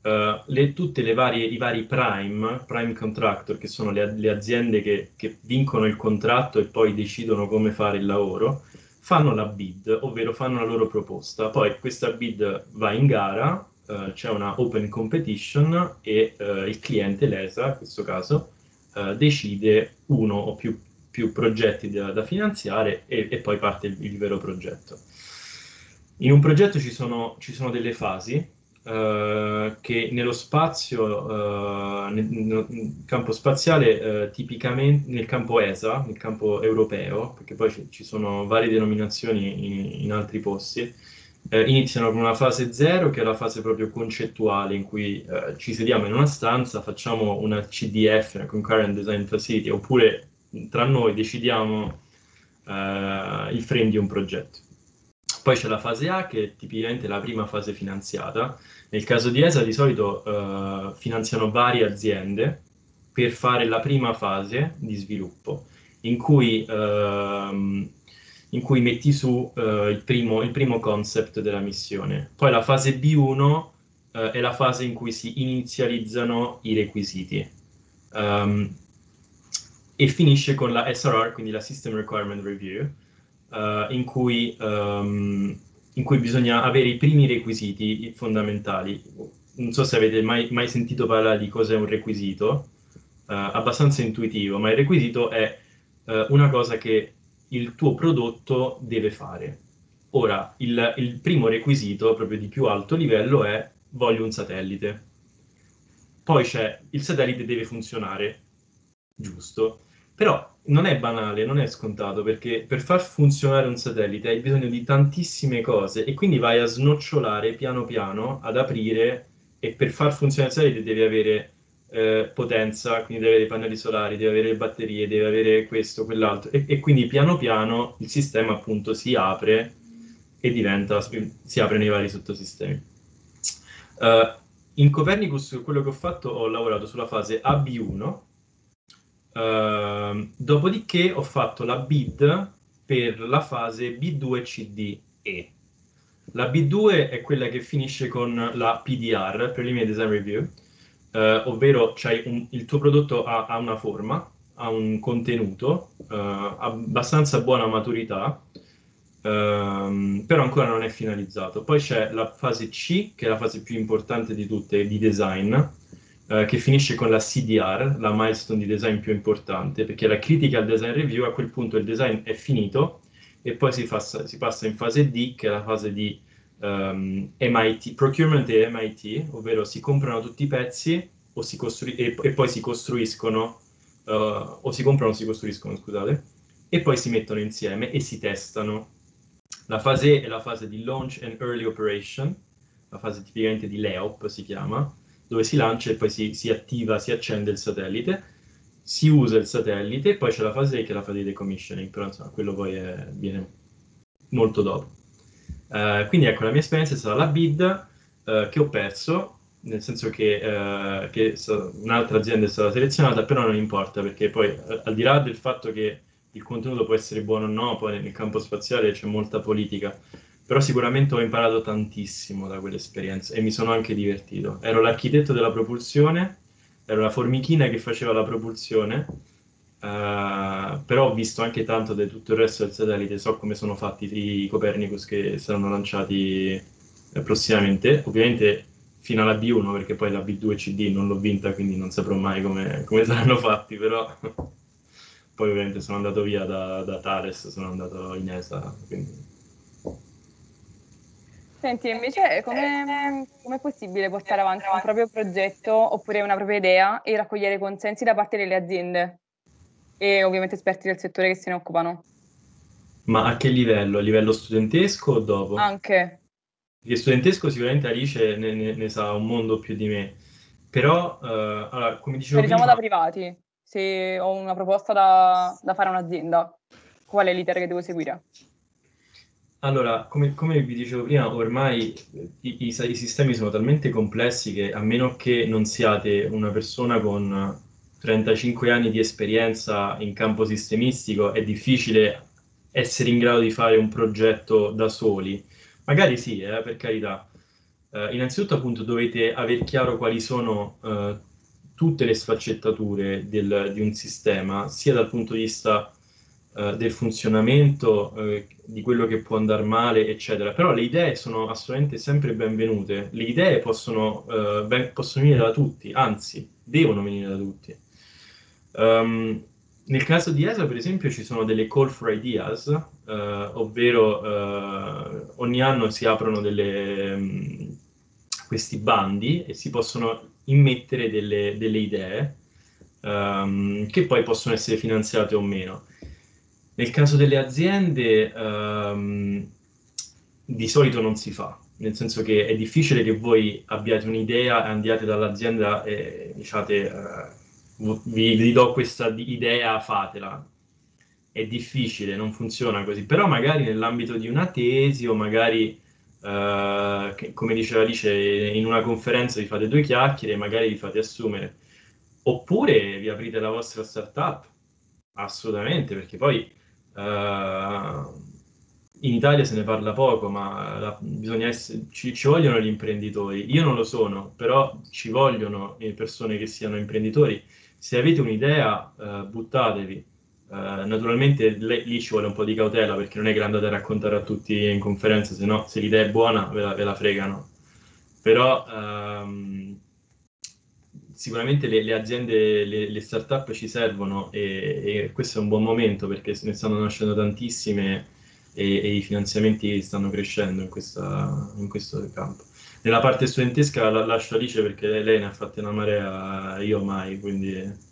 Uh, le, tutte le varie, i vari prime, prime contractor, che sono le, le aziende che, che, vincono il contratto e poi decidono come fare il lavoro, fanno la bid, ovvero fanno la loro proposta. Poi questa bid va in gara uh, c'è una open competition e uh, il cliente, l'ESA in questo caso, uh, decide uno o più, più progetti da, da finanziare e, e, poi parte il, il, vero progetto. In un progetto ci sono, ci sono delle fasi che nello spazio, nel, nel, campo spaziale, tipicamente nel campo ESA, nel campo europeo, perché poi ci, ci sono varie denominazioni in, in altri posti, eh, iniziano con una fase zero, che è la fase proprio concettuale, in cui eh, ci sediamo in una stanza, facciamo una CDF, una Concurrent Design Facility, oppure tra noi decidiamo eh, il frame di un progetto. Poi c'è la fase A, che è tipicamente la prima fase finanziata. Nel caso di ESA di solito eh, finanziano varie aziende, per fare la prima fase di sviluppo, in cui, ehm, in cui metti su eh, il, primo, il, primo, concept della missione. Poi la fase B1 eh, è la fase in cui si inizializzano i requisiti. Um, e finisce con la SRR, quindi la System Requirement Review, uh, in, cui, um, in, cui, bisogna avere i primi requisiti fondamentali. Non so se avete mai, mai sentito parlare di cos'è un requisito, uh, abbastanza intuitivo, ma il requisito è uh, una cosa che il tuo prodotto deve fare. Ora, il, il primo requisito, proprio di più alto livello, è voglio un satellite. Poi c'è il satellite deve funzionare, giusto? Però non è banale, non è scontato, perché per far funzionare un satellite hai bisogno di tantissime cose e quindi vai a snocciolare piano piano, ad aprire e per far funzionare il satellite devi avere eh, potenza, quindi devi avere i pannelli solari, devi avere le batterie, devi avere questo, quell'altro e, e quindi piano piano il sistema appunto si apre e diventa, si apre nei vari sottosistemi. Uh, in Copernicus quello che ho fatto ho lavorato sulla fase AB1 Uh, dopodiché ho fatto la bid per la fase B2 CDE. La B2 è quella che finisce con la PDR, Preliminary Design Review, uh, ovvero un, il tuo prodotto ha, ha, una forma, ha un contenuto, uh, abbastanza buona maturità, ehm, però ancora non è finalizzato. Poi c'è la fase C, che è la fase più importante di tutte, di design, eh, che finisce con la CDR, la milestone di design più importante, perché la Critical Design Review a quel punto il design è finito e poi si, fa, si passa in fase D, che è la fase di um, ehm, MIT, procurement e MIT, ovvero si comprano tutti i pezzi costru- e, e, poi si costruiscono, uh, o si comprano o si costruiscono, scusate, e poi si mettono insieme e si testano. La fase E è la fase di Launch and Early Operation, la fase tipicamente di LEOP si chiama, dove si lancia e poi si, si attiva, si accende il satellite, si usa il satellite e poi c'è la fase che è la fase di decommissioning, però insomma quello poi è, viene molto dopo. Uh, quindi ecco, la mia esperienza è stata la bid uh, che ho perso, nel senso che, uh, che un'altra azienda è stata selezionata, però non importa perché poi al di là del fatto che il contenuto può essere buono o no, poi nel campo spaziale c'è molta politica però sicuramente ho imparato tantissimo da quell'esperienza e mi sono anche divertito. Ero l'architetto della propulsione, ero la formichina che faceva la propulsione, uh, però ho visto anche tanto di tutto il resto del satellite, so come sono fatti i Copernicus che saranno lanciati eh, prossimamente, ovviamente fino alla B1 perché poi la B2 CD non l'ho vinta quindi non saprò mai come, come saranno fatti, però poi ovviamente sono andato via da, da Thales, sono andato in ESA, quindi. Senti, invece come è possibile portare avanti un proprio progetto oppure una propria idea e raccogliere consensi da parte delle aziende e ovviamente esperti del settore che se ne occupano? Ma a che livello? A livello studentesco o dopo? Anche. Perché studentesco sicuramente Alice ne, ne, ne sa un mondo più di me, però, uh, allora, come dicevo Diciamo prima... da privati, se ho una proposta da, da fare a un'azienda, qual è l'iter che devo seguire? Allora, come, come, vi dicevo prima, ormai i, i, i, sistemi sono talmente complessi che a meno che non siate una persona con 35 anni di esperienza in campo sistemistico, è difficile essere in grado di fare un progetto da soli. Magari sì, eh, per carità. Eh, innanzitutto appunto dovete aver chiaro quali sono eh, tutte le sfaccettature del, di un sistema, sia dal punto di vista eh, del funzionamento, eh, di quello che può andare male, eccetera. Però le idee sono assolutamente sempre benvenute. Le idee possono, eh, ben, possono venire da tutti, anzi, devono venire da tutti. Um, nel caso di ESA, per esempio, ci sono delle call for ideas, uh, ovvero uh, ogni anno si aprono delle, um, questi bandi e si possono immettere delle, delle idee um, che poi possono essere finanziate o meno. Nel caso delle aziende, um, di solito non si fa, nel senso che è difficile che voi abbiate un'idea e andiate dall'azienda e diciate uh, vi, vi, do questa idea, fatela. È difficile, non funziona così, però magari nell'ambito di una tesi o magari, uh, che, come diceva Alice, in una conferenza vi fate due chiacchiere e magari vi fate assumere oppure vi aprite la vostra startup, assolutamente, perché poi uh, in Italia se ne parla poco, ma la, essere, ci, ci, vogliono gli imprenditori. Io non lo sono, però ci vogliono persone che siano imprenditori. Se avete un'idea, uh, buttatevi. Uh, naturalmente le, lì ci vuole un po' di cautela perché non è che andate a raccontare a tutti in conferenza, se no se l'idea è buona ve la, ve la fregano. Però um, sicuramente le, le aziende, le, le, start-up ci servono e, e, questo è un buon momento perché ne stanno nascendo tantissime e, e i finanziamenti stanno crescendo in, questa, in, questo campo. Nella parte studentesca la lascio Alice perché lei ne ha fatte una marea, io mai, quindi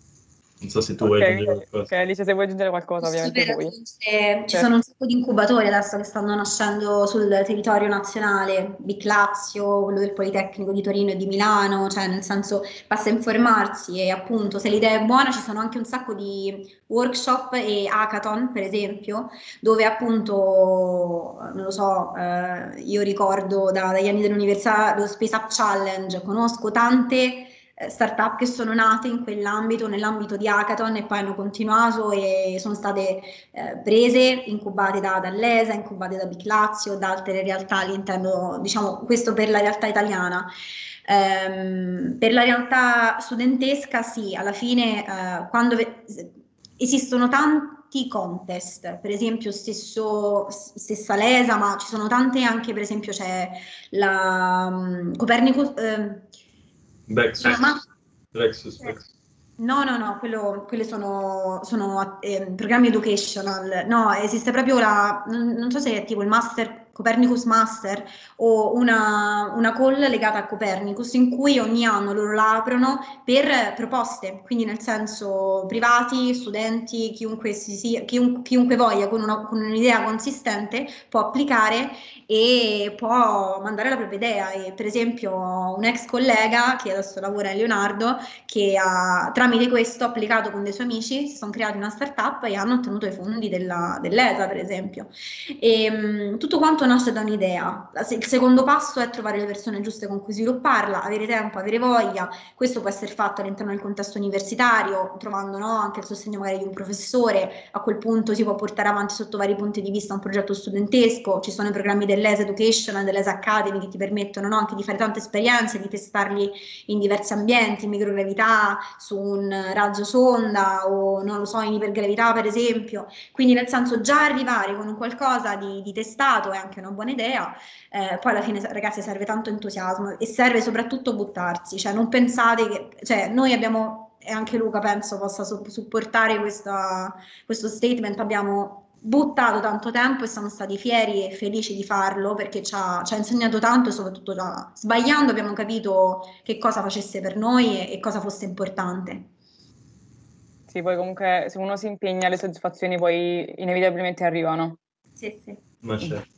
non so se tu okay, vuoi aggiungere qualcosa. Ok, Alice, se vuoi aggiungere qualcosa, ovviamente sì, vuoi. Eh, ci sono un sacco di incubatori adesso che stanno nascendo sul territorio nazionale, Bic Lazio, quello del Politecnico di Torino e di Milano, cioè nel senso basta informarsi e appunto se l'idea è buona ci sono anche un sacco di workshop e hackathon, per esempio, dove appunto, non lo so, eh, io ricordo da, dagli anni dell'università lo Space Up Challenge, conosco tante startup che sono nate in quell'ambito, nell'ambito di hackathon e poi hanno continuato e sono state eh, prese, incubate da, dall'ESA, incubate da Biclazio, da altre realtà all'interno, diciamo questo per la realtà italiana. Um, per la realtà studentesca sì, alla fine uh, quando ve- esistono tanti contest, per esempio stesso, stessa Lesa, ma ci sono tante anche, per esempio c'è la um, Copernicus... Uh, Bexus. Ma... Lexus, Lexus. No, no, no, quello, quelli sono, sono eh, programmi educational. No, esiste proprio la, non, non so se è tipo il master Copernicus Master o una, una, call legata a Copernicus in cui ogni anno loro la aprono per proposte, quindi nel senso privati, studenti, chiunque, si, chiun, chiunque voglia con, una, con, un'idea consistente può applicare e può mandare la propria idea. E per esempio un ex collega che adesso lavora a Leonardo che ha tramite questo applicato con dei suoi amici, si sono creati una startup e hanno ottenuto i fondi della, dell'ESA per esempio. E, mh, tutto quanto nasce da un'idea. Il secondo passo è trovare le persone giuste con cui svilupparla, avere tempo, avere voglia. Questo può essere fatto all'interno del contesto universitario, trovando no, anche il sostegno magari di un professore. A quel punto si può portare avanti sotto vari punti di vista un progetto studentesco. Ci sono i programmi dell'ES Education e dell'ES Academy che ti permettono no, anche di fare tante esperienze, di testarli in diversi ambienti, in microgravità, su un raggio sonda o non lo so, in ipergravità per esempio. Quindi nel senso già arrivare con un qualcosa di, di testato è anche anche una buona idea, eh, poi alla fine ragazzi serve tanto entusiasmo e serve soprattutto buttarsi, cioè non pensate che, cioè noi abbiamo, e anche Luca penso possa supportare questa, questo statement, abbiamo buttato tanto tempo e siamo stati fieri e felici di farlo perché ci ha, ci ha insegnato tanto e soprattutto da, sbagliando abbiamo capito che cosa facesse per noi e, e cosa fosse importante. Sì, poi comunque se uno si impegna le soddisfazioni poi inevitabilmente arrivano. Sì, sì. Ma certo.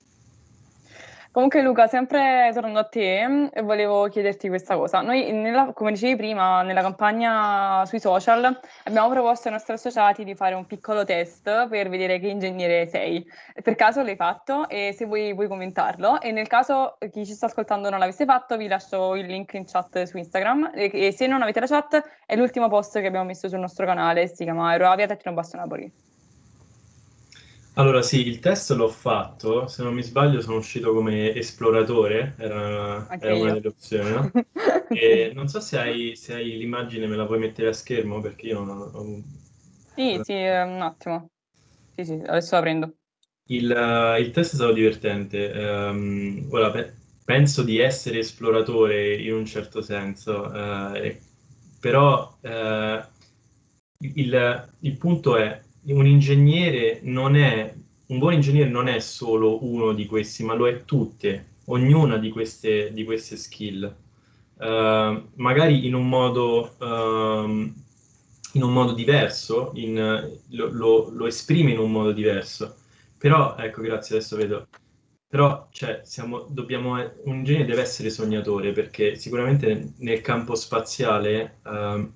Comunque Luca, sempre tornando a te, volevo chiederti questa cosa. Noi, nella, come dicevi prima, nella campagna sui social abbiamo proposto ai nostri associati di fare un piccolo test per vedere che ingegnere sei. Per caso l'hai fatto e se vuoi, vuoi commentarlo. E nel caso chi ci sta ascoltando non l'avesse fatto, vi lascio il link in chat su Instagram. E, e se non avete la chat, è l'ultimo post che abbiamo messo sul nostro canale, si chiama Aeroavia Tecno Basso Napoli. Allora sì, il test l'ho fatto, se non mi sbaglio sono uscito come esploratore, era, era una delle opzioni, no? E non so se hai, se hai l'immagine, me la puoi mettere a schermo perché io non ho... Sì, sì, un attimo. Sì, sì, adesso la prendo. Il, uh, il test è stato divertente. Um, ora, pe- penso di essere esploratore in un certo senso, uh, e, però uh, il, il punto è un ingegnere non è, un buon ingegnere non è solo uno di questi, ma lo è tutte, ognuna di queste, di queste skill. Uh, magari in un modo, uh, in un modo diverso, in, lo, lo, lo, esprime in un modo diverso. Però, ecco, grazie, adesso vedo. Però, cioè, siamo, dobbiamo, un ingegnere deve essere sognatore perché sicuramente nel campo spaziale uh,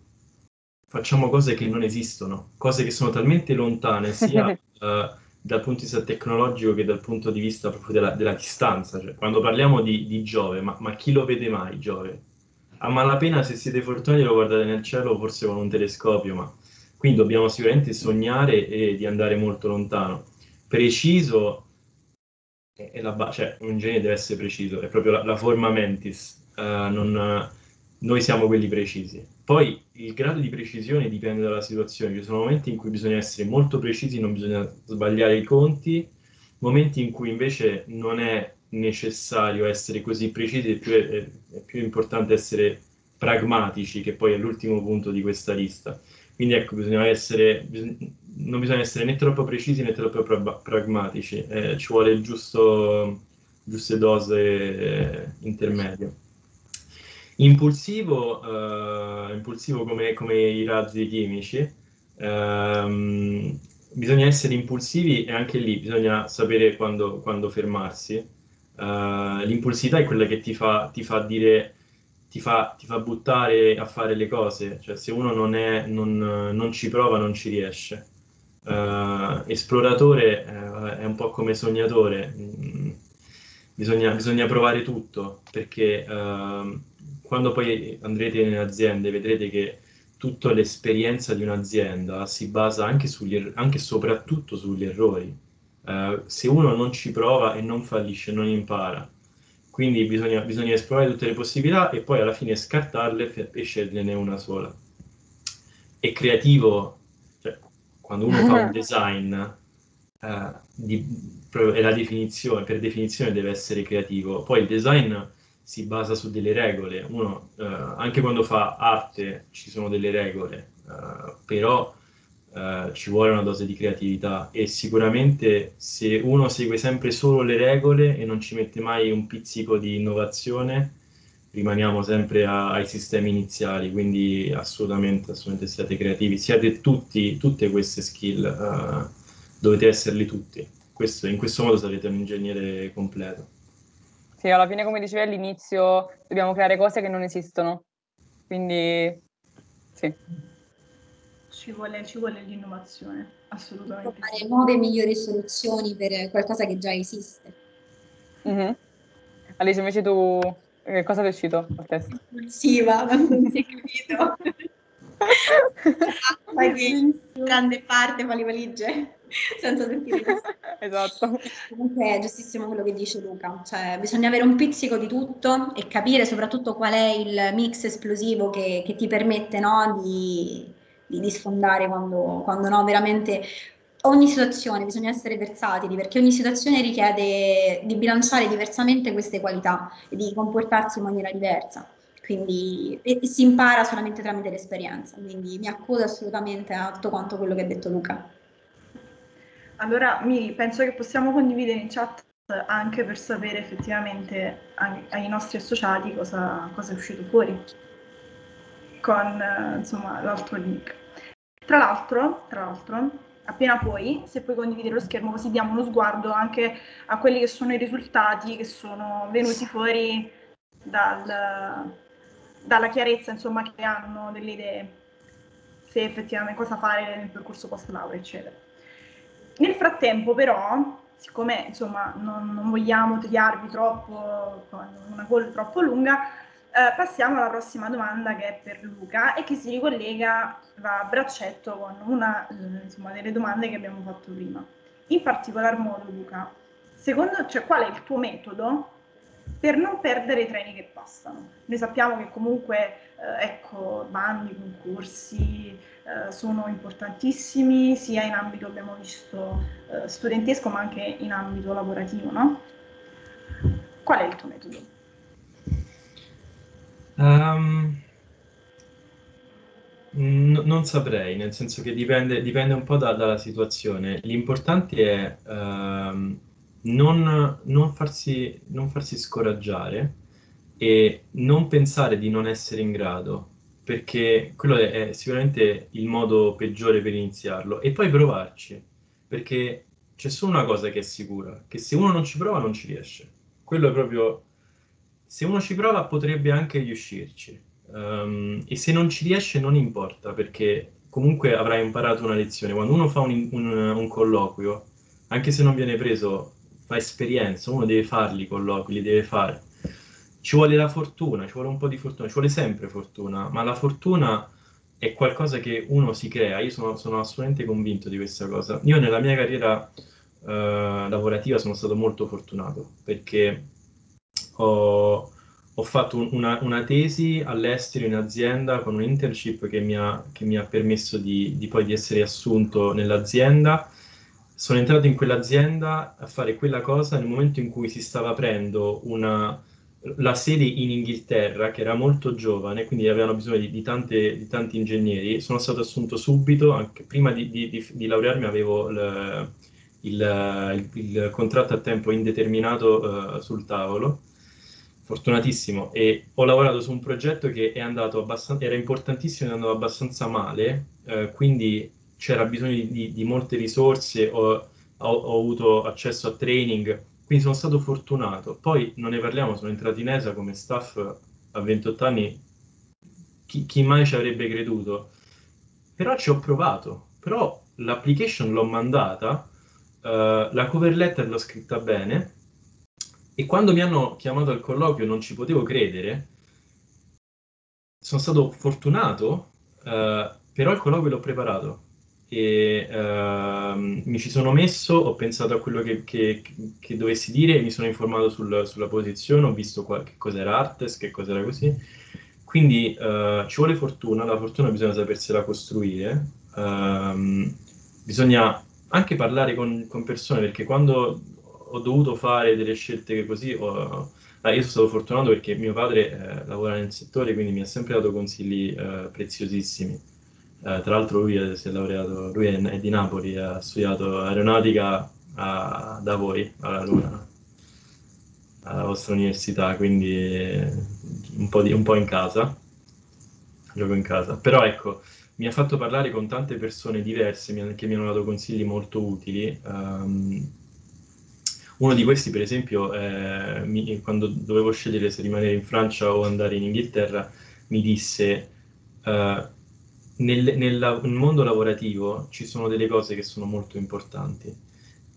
facciamo cose che non esistono, cose che sono talmente lontane sia uh, dal punto di vista tecnologico che dal punto di vista proprio della, della distanza. Cioè, quando parliamo di, di Giove, ma, ma, chi lo vede mai Giove? a malapena se siete fortunati lo guardate nel cielo forse con un telescopio, ma quindi dobbiamo sicuramente sognare e di andare molto lontano. Preciso è la base, cioè un genio deve essere preciso, è proprio la, la forma mentis, uh, non, noi siamo quelli precisi. Poi il grado di precisione dipende dalla situazione, ci sono momenti in cui bisogna essere molto precisi, non bisogna sbagliare i conti, momenti in cui invece non è necessario essere così precisi, è più, è, è più importante essere pragmatici, che poi è l'ultimo punto di questa lista. Quindi ecco, bisogna essere, bisogna, non bisogna essere né troppo precisi né troppo pra- pragmatici, eh, ci vuole giusto, giuste dose eh, intermedie. Impulsivo, eh, impulsivo come, come, i razzi chimici, ehm, bisogna essere impulsivi e anche lì bisogna sapere quando, quando fermarsi. Uh, l'impulsività è quella che ti fa, ti fa dire, ti fa, ti fa, buttare a fare le cose, cioè se uno non, è, non, non ci prova non ci riesce. Uh, esploratore uh, è un po' come sognatore, mm, bisogna, bisogna, provare tutto perché ehm, quando poi andrete in aziende vedrete che tutta l'esperienza di un'azienda si basa anche, sugli, anche soprattutto sugli errori Uh, se uno non ci prova e non fallisce, non impara. Quindi bisogna, bisogna esplorare tutte le possibilità e poi alla fine scartarle e sceglierne una sola. E creativo, cioè, quando uno fa un design, uh, di, è la definizione, per definizione deve essere creativo. Poi il design si basa su delle regole. Uno, uh, anche quando fa arte ci sono delle regole, però Uh, ci vuole una dose di creatività e sicuramente se uno segue sempre solo le regole e non ci mette mai un pizzico di innovazione, rimaniamo sempre a, ai sistemi iniziali, quindi assolutamente, assolutamente siate creativi, siate tutti, tutte queste skill, uh, dovete esserli tutti. Questo, in questo modo sarete un ingegnere completo. Sì, alla fine, come dicevi all'inizio, dobbiamo creare cose che non esistono. Quindi, sì ci vuole, ci vuole l'innovazione, assolutamente. Fare sì. nuove migliori soluzioni per qualcosa che già esiste. Mm-hmm. Alice, invece tu che cosa è uscito a testa? Impulsiva, non si è capito. Fai grande parte fa le valigie senza sentire esatto comunque è giustissimo quello che dice Luca cioè bisogna avere un pizzico di tutto e capire soprattutto qual è il mix esplosivo che, che ti permette no, di, di, di sfondare quando, quando no, veramente ogni situazione bisogna essere versatili perché ogni situazione richiede di bilanciare diversamente queste qualità e di comportarsi in maniera diversa. Quindi si impara solamente tramite l'esperienza, quindi mi accodo assolutamente a tutto quanto quello che ha detto Luca. Allora, Miri, penso che possiamo condividere in chat anche per sapere effettivamente ai nostri associati cosa, cosa è uscito fuori con insomma, l'altro link. Tra l'altro, tra l'altro, appena puoi, se puoi condividere lo schermo, così diamo uno sguardo anche a quelli che sono i risultati che sono venuti fuori dal, dalla chiarezza insomma, che hanno delle idee, se effettivamente cosa fare nel percorso post laurea, eccetera. Nel frattempo, però, siccome insomma, non, non vogliamo tagliarvi troppo una call troppo lunga, eh, passiamo alla prossima domanda che è per Luca e che si ricollega a braccetto con una insomma, delle domande che abbiamo fatto prima. In particolar modo, Luca, secondo cioè, qual è il tuo metodo per non perdere i treni che passano? Noi sappiamo che comunque eh, ecco, bandi, concorsi eh, sono importantissimi sia in ambito, abbiamo visto, eh, studentesco ma anche in ambito lavorativo, no? Qual è il tuo metodo? Um, non saprei, nel senso che dipende, dipende un po' da- dalla situazione. L'importante è ehm, non, non farsi, non farsi scoraggiare e non pensare di non essere in grado, perché quello è, sicuramente il modo peggiore per iniziarlo. E poi provarci, perché c'è solo una cosa che è sicura, che se uno non ci prova non ci riesce. Quello è proprio se uno ci prova potrebbe anche riuscirci um, e se non ci riesce non importa perché comunque avrai imparato una lezione. Quando uno fa un, un, un colloquio, anche se non viene preso, fa esperienza, uno deve farli i colloqui, li deve fare. Ci vuole la fortuna, ci vuole un po' di fortuna, ci vuole sempre fortuna, ma la fortuna è qualcosa che uno si crea, io sono, sono assolutamente convinto di questa cosa. Io nella mia carriera eh, lavorativa sono stato molto fortunato perché ho, ho fatto un, una, una, tesi all'estero in azienda con un internship che mi ha, che mi ha permesso di, di, poi di essere assunto nell'azienda. Sono entrato in quell'azienda a fare quella cosa nel momento in cui si stava aprendo una, la sede in Inghilterra, che era molto giovane, quindi avevano bisogno di, di, tante, di tanti ingegneri. Sono stato assunto subito, anche prima di, di laurearmi avevo il, il, il, contratto a tempo indeterminato uh, sul tavolo fortunatissimo e ho lavorato su un progetto che era importantissimo e è andato abbastanza male, eh, quindi c'era bisogno di, di molte risorse, ho, ho, ho, avuto accesso a training, quindi sono stato fortunato. Poi non ne parliamo, sono entrato in ESA come staff a 28 anni, chi, chi mai ci avrebbe creduto? Però ci ho provato, però l'application l'ho mandata, uh, la cover letter l'ho scritta bene, e quando mi hanno chiamato al colloquio non ci potevo credere, sono stato fortunato, eh, però il colloquio l'ho preparato e eh, mi ci sono messo, ho pensato a quello che, che, che dovessi dire, mi sono informato sul, sulla posizione, ho visto qua, che cos'era Artes, che cos'era così. Quindi eh, ci vuole fortuna, la fortuna bisogna sapersela costruire, ehm, bisogna anche parlare con, con persone perché quando ho dovuto fare delle scelte così. Ho, ah, io sono stato fortunato perché mio padre eh, lavora nel settore, quindi mi ha sempre dato consigli eh, preziosissimi. Eh, tra l'altro lui si è laureato, lui è, è, di Napoli, ha studiato aeronautica a, da voi, alla Luna, alla vostra università, quindi un po', di, un po' in casa, gioco in casa. Però ecco, mi ha fatto parlare con tante persone diverse che mi hanno dato consigli molto utili. Um, uno di questi, per esempio, eh, mi, quando dovevo scegliere se rimanere in Francia o andare in Inghilterra, mi disse, uh, nel, nel, nel, mondo lavorativo ci sono delle cose che sono molto importanti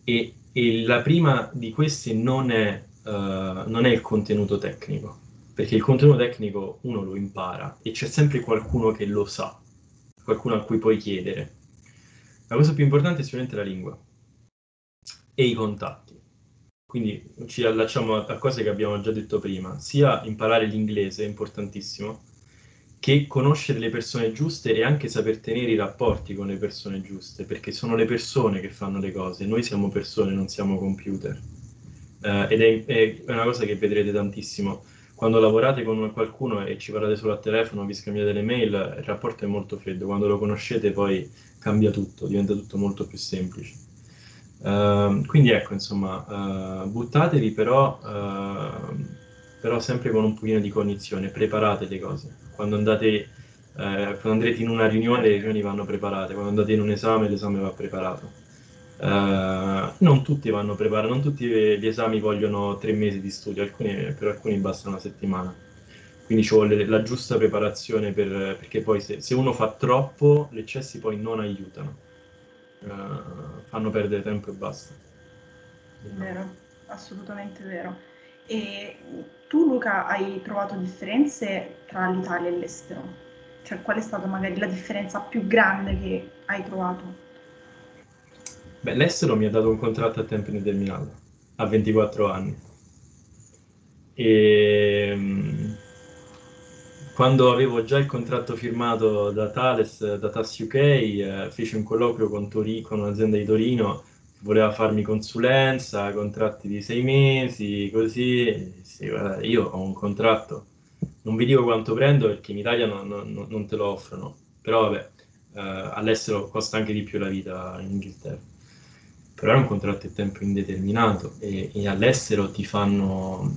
e, e la prima di queste non è, uh, non è il contenuto tecnico, perché il contenuto tecnico uno lo impara e c'è sempre qualcuno che lo sa, qualcuno a cui puoi chiedere. La cosa più importante è sicuramente la lingua e i contatti quindi ci allacciamo a, cose che abbiamo già detto prima, sia imparare l'inglese è importantissimo, che conoscere le persone giuste e anche saper tenere i rapporti con le persone giuste, perché sono le persone che fanno le cose, noi siamo persone, non siamo computer. Uh, ed è, è, una cosa che vedrete tantissimo. Quando lavorate con qualcuno e ci parlate solo a telefono, vi scambiate le mail, il rapporto è molto freddo. Quando lo conoscete poi cambia tutto, diventa tutto molto più semplice. Uh, quindi ecco, insomma, uh, buttatevi però, uh, però sempre con un pochino di cognizione, preparate le cose. Quando, andate, eh, quando andrete in una riunione, le riunioni vanno preparate, quando andate in un esame, l'esame va preparato. non tutti vanno preparati, non tutti gli esami vogliono tre mesi di studio, alcuni, per alcuni basta una settimana. Quindi ci vuole la giusta preparazione per, perché poi se, se uno fa troppo, gli eccessi poi non aiutano uh, fanno perdere tempo e basta. Vero, assolutamente vero. E tu Luca hai trovato differenze tra l'Italia e l'estero? Cioè qual è stata magari la differenza più grande che hai trovato? Beh, l'estero mi ha dato un contratto a tempo indeterminato, a 24 anni. E ehm, quando avevo già il contratto firmato da Thales, da TAS UK, eh, feci un colloquio con, Tori, con un'azienda di Torino voleva farmi consulenza, contratti di sei mesi, così. Sì, guarda, io ho un contratto, non vi dico quanto prendo perché in Italia non, non, non te lo offrono, però vabbè, eh, all'estero costa anche di più la vita in Inghilterra. Però è un contratto a tempo indeterminato e, e all'estero ti fanno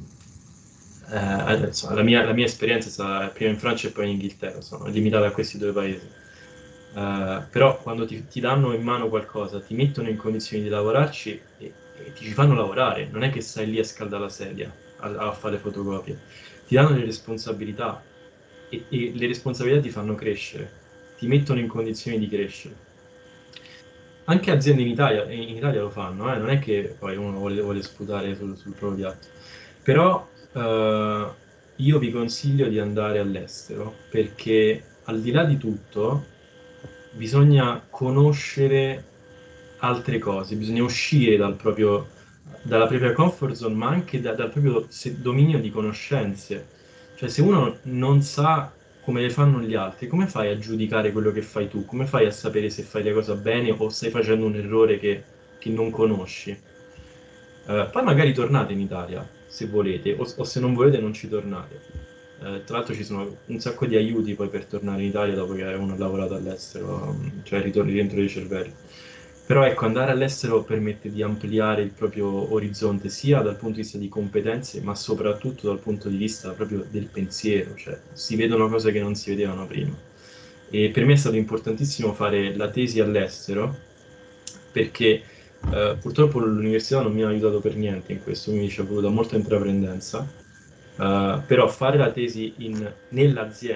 eh, insomma, la, mia, la, mia, esperienza è stata prima in Francia e poi in Inghilterra, sono limitata a questi due paesi. Uh, però quando ti, ti, danno in mano qualcosa, ti mettono in condizioni di lavorarci e, e ti ci fanno lavorare, non è che stai lì a scaldare la sedia a, a fare fotocopie, ti danno le responsabilità e, e, le responsabilità ti fanno crescere, ti mettono in condizioni di crescere. Anche aziende in Italia, in Italia lo fanno, eh? non è che poi uno vuole, vuole sputare sul, sul proprio piatto, però Uh, io vi consiglio di andare all'estero perché al di là di tutto bisogna conoscere altre cose, bisogna uscire dal proprio, dalla propria comfort zone, ma anche da, dal proprio dominio di conoscenze. Cioè se uno non sa come le fanno gli altri, come fai a giudicare quello che fai tu? Come fai a sapere se fai le cose bene o stai facendo un errore che, che non conosci? Uh, poi magari tornate in Italia, se volete, o, o se non volete non ci tornate. Uh, tra l'altro ci sono un sacco di aiuti poi per tornare in Italia dopo che uno ha lavorato all'estero, cioè ritorni dentro dei cervelli. Però ecco, andare all'estero permette di ampliare il proprio orizzonte sia dal punto di vista di competenze, ma soprattutto dal punto di vista proprio del pensiero, cioè si vedono cose che non si vedevano prima. E per me è stato importantissimo fare la tesi all'estero perché eh, purtroppo l'università non mi ha aiutato per niente in questo, mi ci è voluta molta intraprendenza, uh, però fare la tesi in,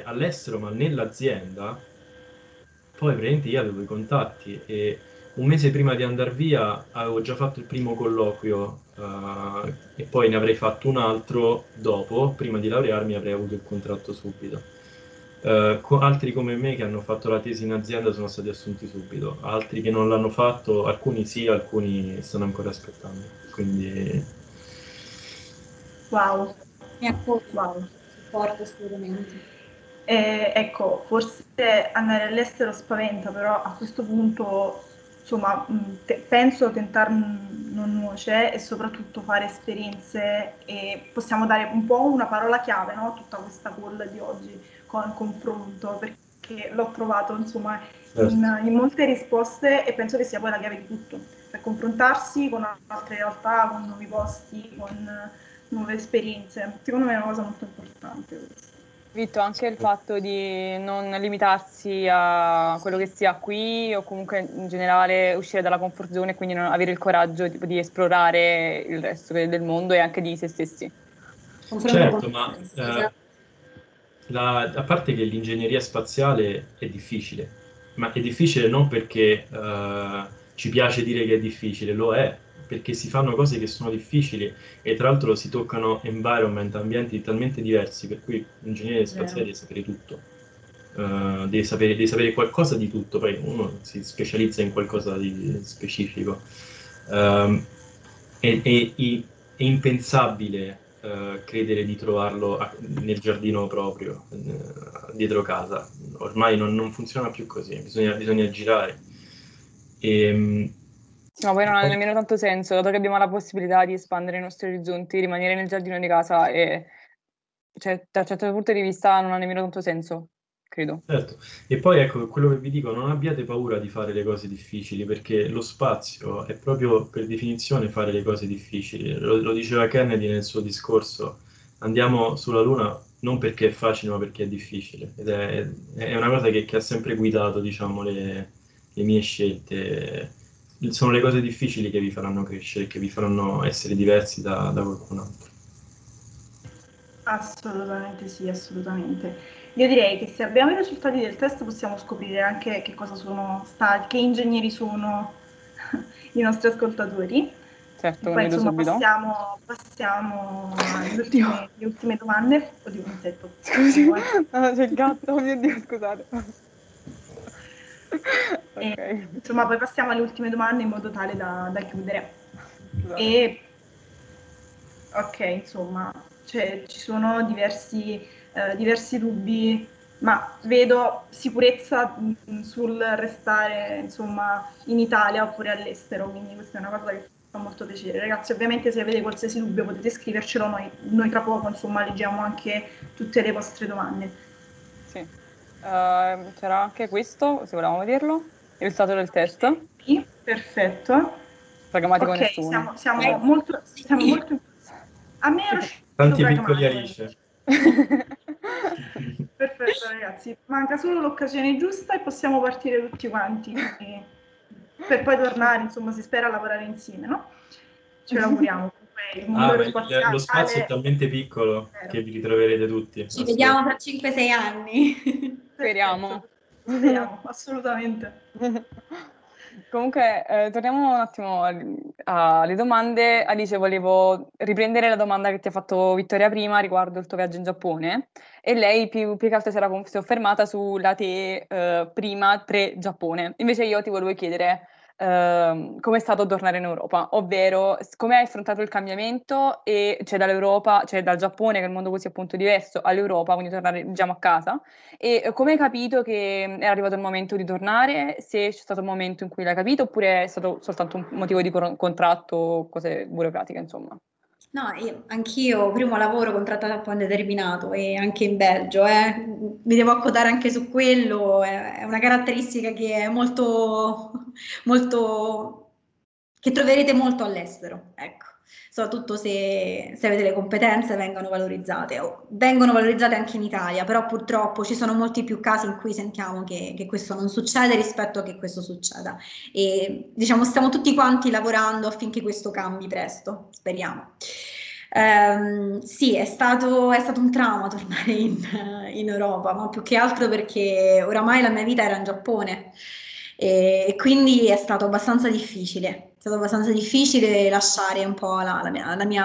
all'estero ma nell'azienda, poi praticamente io avevo i contatti e un mese prima di andare via avevo già fatto il primo colloquio uh, e poi ne avrei fatto un altro dopo, prima di laurearmi avrei avuto il contratto subito. Uh, co- altri come me che hanno fatto la tesi in azienda sono stati assunti subito, altri che non l'hanno fatto, alcuni sì, alcuni stanno ancora aspettando. Quindi... Wow, mi accorgo, wow, supporto assolutamente. Eh, ecco, forse andare all'estero spaventa, però a questo punto insomma, te, penso tentare non nuoce e soprattutto fare esperienze e possiamo dare un po' una parola chiave, no? Tutta questa call di oggi con il confronto, perché l'ho trovato insomma in, certo. in, molte risposte e penso che sia poi la chiave di tutto, per confrontarsi con altre realtà, con nuovi posti, con nuove esperienze. Secondo me è una cosa molto importante questa. Vitto, anche il fatto di non limitarsi a quello che sia qui o comunque in generale uscire dalla comfort zone e quindi non avere il coraggio di, di esplorare il resto del mondo e anche di se stessi. Certo, ma eh, la, a parte che l'ingegneria spaziale è difficile, ma è difficile non perché eh, ci piace dire che è difficile, lo è, perché si fanno cose che sono difficili e tra l'altro si toccano environment, ambienti talmente diversi, per cui l'ingegnere spaziale deve sapere tutto, uh, deve, sapere, deve, sapere, qualcosa di tutto, poi uno si specializza in qualcosa di specifico. Um, è, è, è, impensabile uh, credere di trovarlo a, nel giardino proprio, uh, dietro casa, ormai non, non funziona più così, bisogna, bisogna girare. E, ma poi non ha nemmeno tanto senso, dato che abbiamo la possibilità di espandere i nostri orizzonti, rimanere nel giardino di casa e cioè, da un certo punto di vista non ha nemmeno tanto senso, credo. Certo, e poi ecco, quello che vi dico, non abbiate paura di fare le cose difficili, perché lo spazio è proprio per definizione fare le cose difficili. Lo, lo diceva Kennedy nel suo discorso, andiamo sulla Luna non perché è facile, ma perché è difficile. Ed è, è una cosa che, che ha sempre guidato, diciamo, le, le mie scelte sono le cose difficili che vi faranno crescere, che vi faranno essere diversi da, da qualcun altro. Assolutamente sì, assolutamente. Io direi che se abbiamo i risultati del test possiamo scoprire anche che cosa sono stati, che ingegneri sono i nostri ascoltatori. Certo, Poi insomma subito. passiamo, passiamo alle ultime, ultime domande. Oddio, un setto. Scusi, no, c'è il gatto, oh mio Dio, scusate. okay. e, insomma, poi passiamo alle ultime domande in modo tale da, da chiudere. Esatto. E, ok, insomma, cioè, ci sono diversi, eh, diversi dubbi, ma vedo sicurezza sul restare insomma, in Italia oppure all'estero, quindi questa è una cosa che fa molto piacere. Ragazzi, ovviamente se avete qualsiasi dubbio potete scrivercelo, noi, noi tra poco insomma, leggiamo anche tutte le vostre domande. Sì. Uh, c'era anche questo, se volevamo vederlo, il risultato del test. Sì, perfetto. Pragmatico okay, nessuno. Siamo, siamo eh. molto, siamo molto... A me è uscito Tanti piccoli Alice. perfetto ragazzi, manca solo l'occasione giusta e possiamo partire tutti quanti. per poi tornare, insomma, si spera a lavorare insieme, no? Ce l'auguriamo. Ah, lo spazio è talmente piccolo che vi ritroverete tutti. Ci vediamo tra 5-6 anni. Speriamo. Speriamo, assolutamente. Comunque, eh, torniamo un attimo alle domande. Alice, volevo riprendere la domanda che ti ha fatto Vittoria prima riguardo il tuo viaggio in Giappone e lei più, più che altro si era soffermata sulla te eh, prima, pre-Giappone. Invece io ti volevo chiedere Uh, come è stato tornare in Europa, ovvero come hai affrontato il cambiamento e cioè dall'Europa, cioè dal Giappone, che è un mondo così appunto diverso, all'Europa, quindi tornare diciamo a casa, e come hai capito che è arrivato il momento di tornare, se c'è stato un momento in cui l'hai capito oppure è stato soltanto un motivo di contratto, cose burocratiche insomma. No, io, anch'io primo lavoro contrattato a tempo indeterminato e anche in Belgio, eh. mi devo accodare anche su quello, è una caratteristica che è molto, molto, che troverete molto all'estero, ecco soprattutto se, se avete le competenze, vengono valorizzate. Vengono valorizzate anche in Italia, però purtroppo ci sono molti più casi in cui sentiamo che, che questo non succede rispetto a che questo succeda. E diciamo stiamo tutti quanti lavorando affinché questo cambi presto, speriamo. Um, sì, è stato, è stato, un trauma tornare in, in, Europa, ma più che altro perché oramai la mia vita era in Giappone e quindi è stato abbastanza difficile stato abbastanza difficile lasciare un po' la, la, mia, la, mia,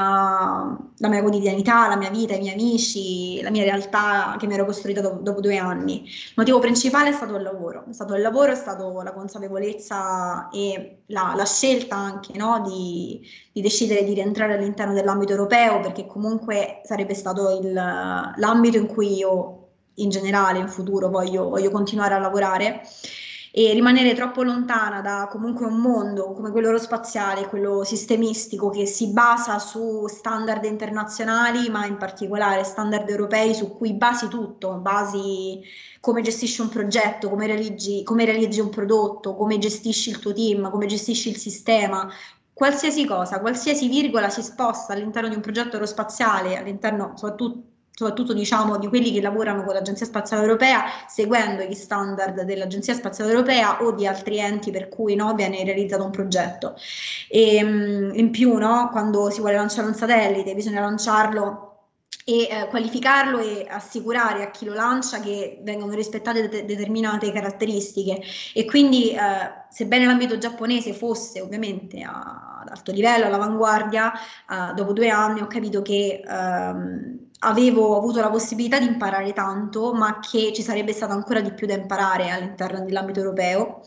la, mia, quotidianità, la mia vita, i miei amici, la mia realtà che mi ero costruita do, dopo due anni. Il motivo principale è stato il lavoro, è stato il lavoro, è stata la consapevolezza e la, scelta anche no, di, di, decidere di rientrare all'interno dell'ambito europeo, perché comunque sarebbe stato il, l'ambito in cui io in generale in futuro voglio, voglio continuare a lavorare e rimanere troppo lontana da comunque un mondo come quello aerospaziale, quello sistemistico che si basa su standard internazionali, ma in particolare standard europei su cui basi tutto, basi come gestisci un progetto, come realizzi, come realizzi un prodotto, come gestisci il tuo team, come gestisci il sistema, qualsiasi cosa, qualsiasi virgola si sposta all'interno di un progetto aerospaziale, all'interno soprattutto soprattutto diciamo di quelli che lavorano con l'Agenzia Spaziale Europea, seguendo gli standard dell'Agenzia Spaziale Europea o di altri enti per cui no, viene realizzato un progetto. E, in più, no, quando si vuole lanciare un satellite, bisogna lanciarlo e eh, qualificarlo e assicurare a chi lo lancia che vengono rispettate de- determinate caratteristiche e quindi eh, sebbene l'ambito giapponese fosse ovviamente ad alto livello, all'avanguardia, eh, dopo due anni ho capito che ehm, avevo avuto la possibilità di imparare tanto, ma che ci sarebbe stato ancora di più da imparare all'interno dell'ambito europeo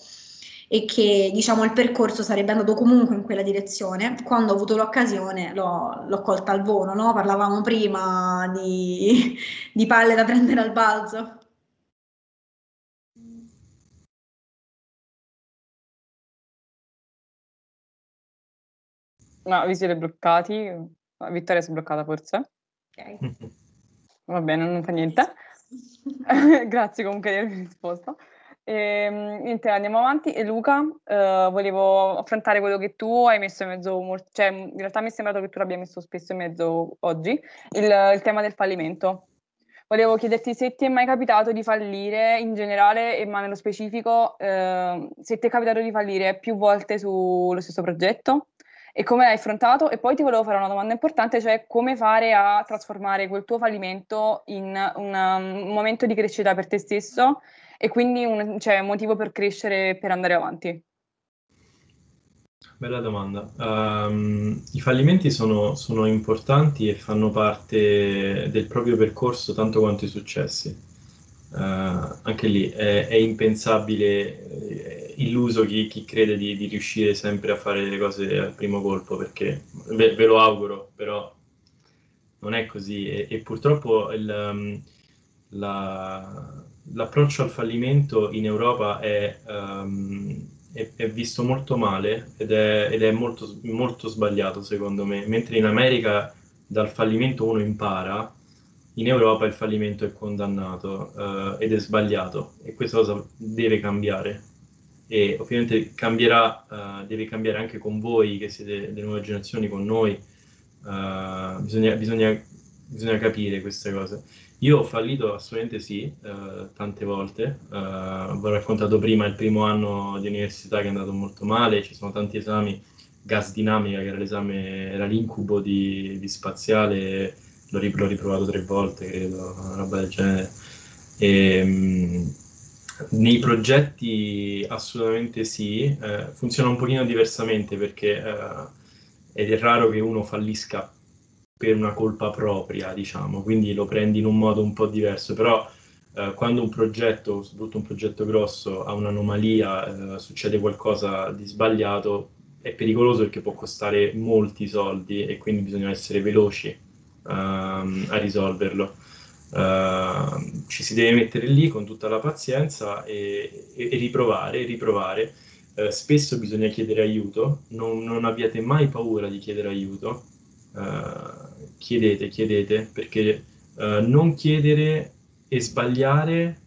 e che diciamo il percorso sarebbe andato comunque in quella direzione. Quando ho avuto l'occasione l'ho, l'ho colta al volo, no? parlavamo prima di, di palle da prendere al balzo. No, vi siete bloccati? Vittoria si è bloccata forse? Ok. Va bene, non fa niente. Grazie comunque di avermi risposto. E, ehm, niente, andiamo avanti. E Luca, eh, volevo affrontare quello che tu hai messo in mezzo, cioè in realtà mi è sembrato che tu l'abbia messo spesso in mezzo oggi, il, il tema del fallimento. Volevo chiederti se ti è mai capitato di fallire in generale, ma nello specifico, eh, se ti è capitato di fallire più volte sullo stesso progetto e come l'hai affrontato? E poi ti volevo fare una domanda importante, cioè come fare a trasformare quel tuo fallimento in una, un momento di crescita per te stesso e quindi un, cioè, motivo per crescere per andare avanti? Bella domanda. Um, I fallimenti sono, sono, importanti e fanno parte del proprio percorso tanto quanto i successi. Uh, anche lì è, è impensabile illuso chi, chi crede di, di, riuscire sempre a fare le cose al primo colpo, perché ve, ve lo auguro, però non è così. E, e purtroppo il, um, la, l'approccio al fallimento in Europa è, um, è, è visto molto male ed è, ed è molto, molto sbagliato secondo me, mentre in America dal fallimento uno impara, in Europa il fallimento è condannato uh, ed è sbagliato e questa cosa deve cambiare e ovviamente cambierà, uh, deve cambiare anche con voi che siete delle nuove generazioni, con noi, uh, bisogna, bisogna, bisogna, capire queste cose. Io ho fallito assolutamente sì, uh, tante volte, vi ho raccontato prima il primo anno di università che è andato molto male, ci sono tanti esami, gas dinamica che era l'esame, era l'incubo di, di spaziale, l'ho, rip- l'ho riprovato tre volte, credo, una roba del genere. E, um, nei progetti assolutamente sì, eh, funziona un pochino diversamente perché eh, ed è raro che uno fallisca per una colpa propria, diciamo, quindi lo prendi in un modo un po' diverso, però eh, quando un progetto, soprattutto un progetto grosso, ha un'anomalia, eh, succede qualcosa di sbagliato, è pericoloso perché può costare molti soldi e quindi bisogna essere veloci ehm, a risolverlo. Uh, ci si deve mettere lì con tutta la pazienza e, e, e riprovare, riprovare. Uh, spesso bisogna chiedere aiuto, non, non, abbiate mai paura di chiedere aiuto, uh, chiedete, chiedete, perché non chiedere e sbagliare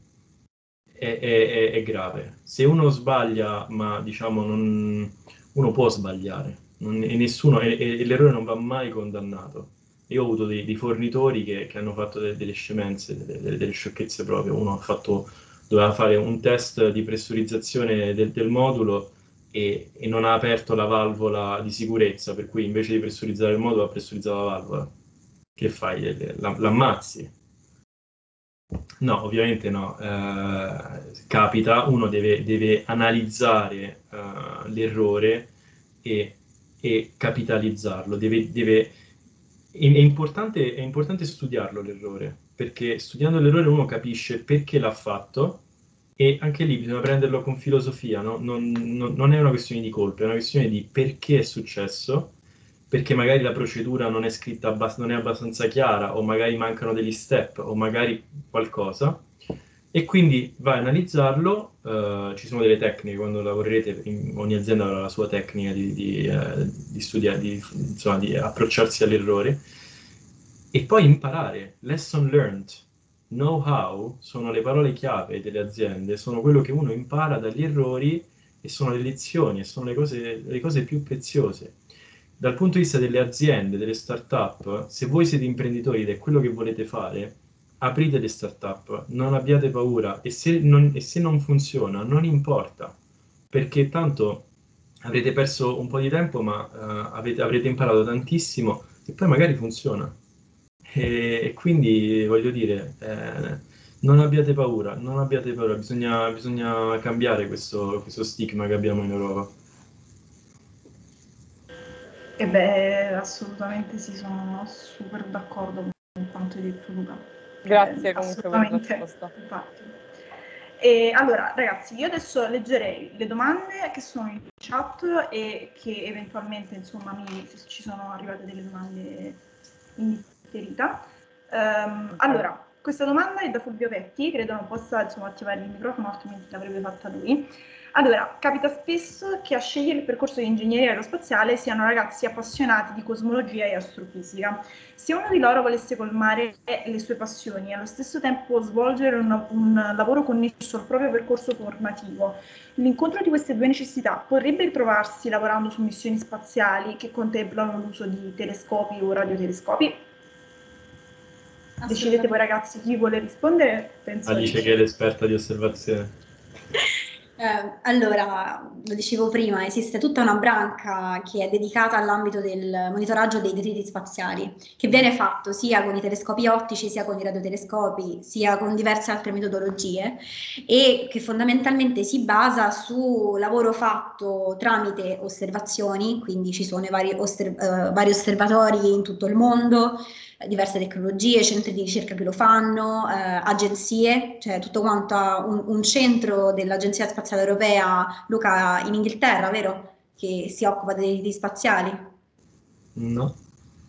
è, è, è, grave. Se uno sbaglia, ma diciamo non, uno può sbagliare, non, e, nessuno, e, e l'errore non va mai condannato io ho avuto dei, dei fornitori che, che, hanno fatto de, delle scemenze, delle, delle, sciocchezze proprio. Uno fatto, doveva fare un test di pressurizzazione del, del modulo e, e, non ha aperto la valvola di sicurezza, per cui invece di pressurizzare il modulo ha pressurizzato la valvola. Che fai? L'ammazzi? No, ovviamente no. Eh, capita, uno deve, deve analizzare eh, l'errore e, e, capitalizzarlo, deve, deve è importante, è importante studiarlo l'errore, perché studiando l'errore uno capisce perché l'ha fatto e anche lì bisogna prenderlo con filosofia, no? non, non, non, è una questione di colpa, è una questione di perché è successo, perché magari la procedura non è scritta, abbast- non è abbastanza chiara, o magari mancano degli step, o magari qualcosa, e quindi vai a analizzarlo, uh, ci sono delle tecniche, quando lavorerete, in, ogni azienda avrà la sua tecnica di, di, uh, di studiare, di, insomma, di approcciarsi all'errore, e poi imparare, lesson learned, know-how, sono le parole chiave delle aziende, sono quello che uno impara dagli errori e sono le lezioni, e sono le cose, le cose più preziose. Dal punto di vista delle aziende, delle start-up, se voi siete imprenditori ed è quello che volete fare, aprite le startup, non abbiate paura e se non, e se non funziona non importa, perché tanto avrete perso un po' di tempo ma uh, avete, avrete imparato tantissimo e poi magari funziona. E, e quindi voglio dire, eh, non abbiate paura, non abbiate paura, bisogna, bisogna cambiare questo, questo stigma che abbiamo in Europa. E beh, assolutamente sì, sono super d'accordo con quanto hai detto Luca. Grazie eh, comunque per la risposta. Infatti. E allora, ragazzi, io adesso leggerei le domande che sono in chat e che eventualmente, insomma, mi, ci sono arrivate delle domande in differita. Um, allora, questa domanda è da Fulvio Petti, credo non possa insomma, attivare il microfono, altrimenti l'avrebbe fatta lui. Allora, capita spesso che a scegliere il percorso di ingegneria aerospaziale siano ragazzi appassionati di cosmologia e astrofisica. Se uno di loro volesse colmare le sue passioni e allo stesso tempo svolgere un, un lavoro connesso al proprio percorso formativo, l'incontro di queste due necessità potrebbe trovarsi lavorando su missioni spaziali che contemplano l'uso di telescopi o radiotelescopi? Decidete voi ragazzi chi vuole rispondere. Penso Alice che è l'esperta di osservazione. Eh, allora, lo dicevo prima, esiste tutta una branca che è dedicata all'ambito del monitoraggio dei detriti spaziali, che viene fatto sia con i telescopi ottici, sia con i radiotelescopi, sia con diverse altre metodologie e che fondamentalmente si basa su lavoro fatto tramite osservazioni, quindi ci sono vari, osserv- uh, vari osservatori in tutto il mondo, diverse tecnologie, centri di ricerca che lo fanno, eh, agenzie, cioè tutto quanto un, un, centro dell'Agenzia Spaziale Europea, Luca, in Inghilterra, vero? Che si occupa dei diritti spaziali? No.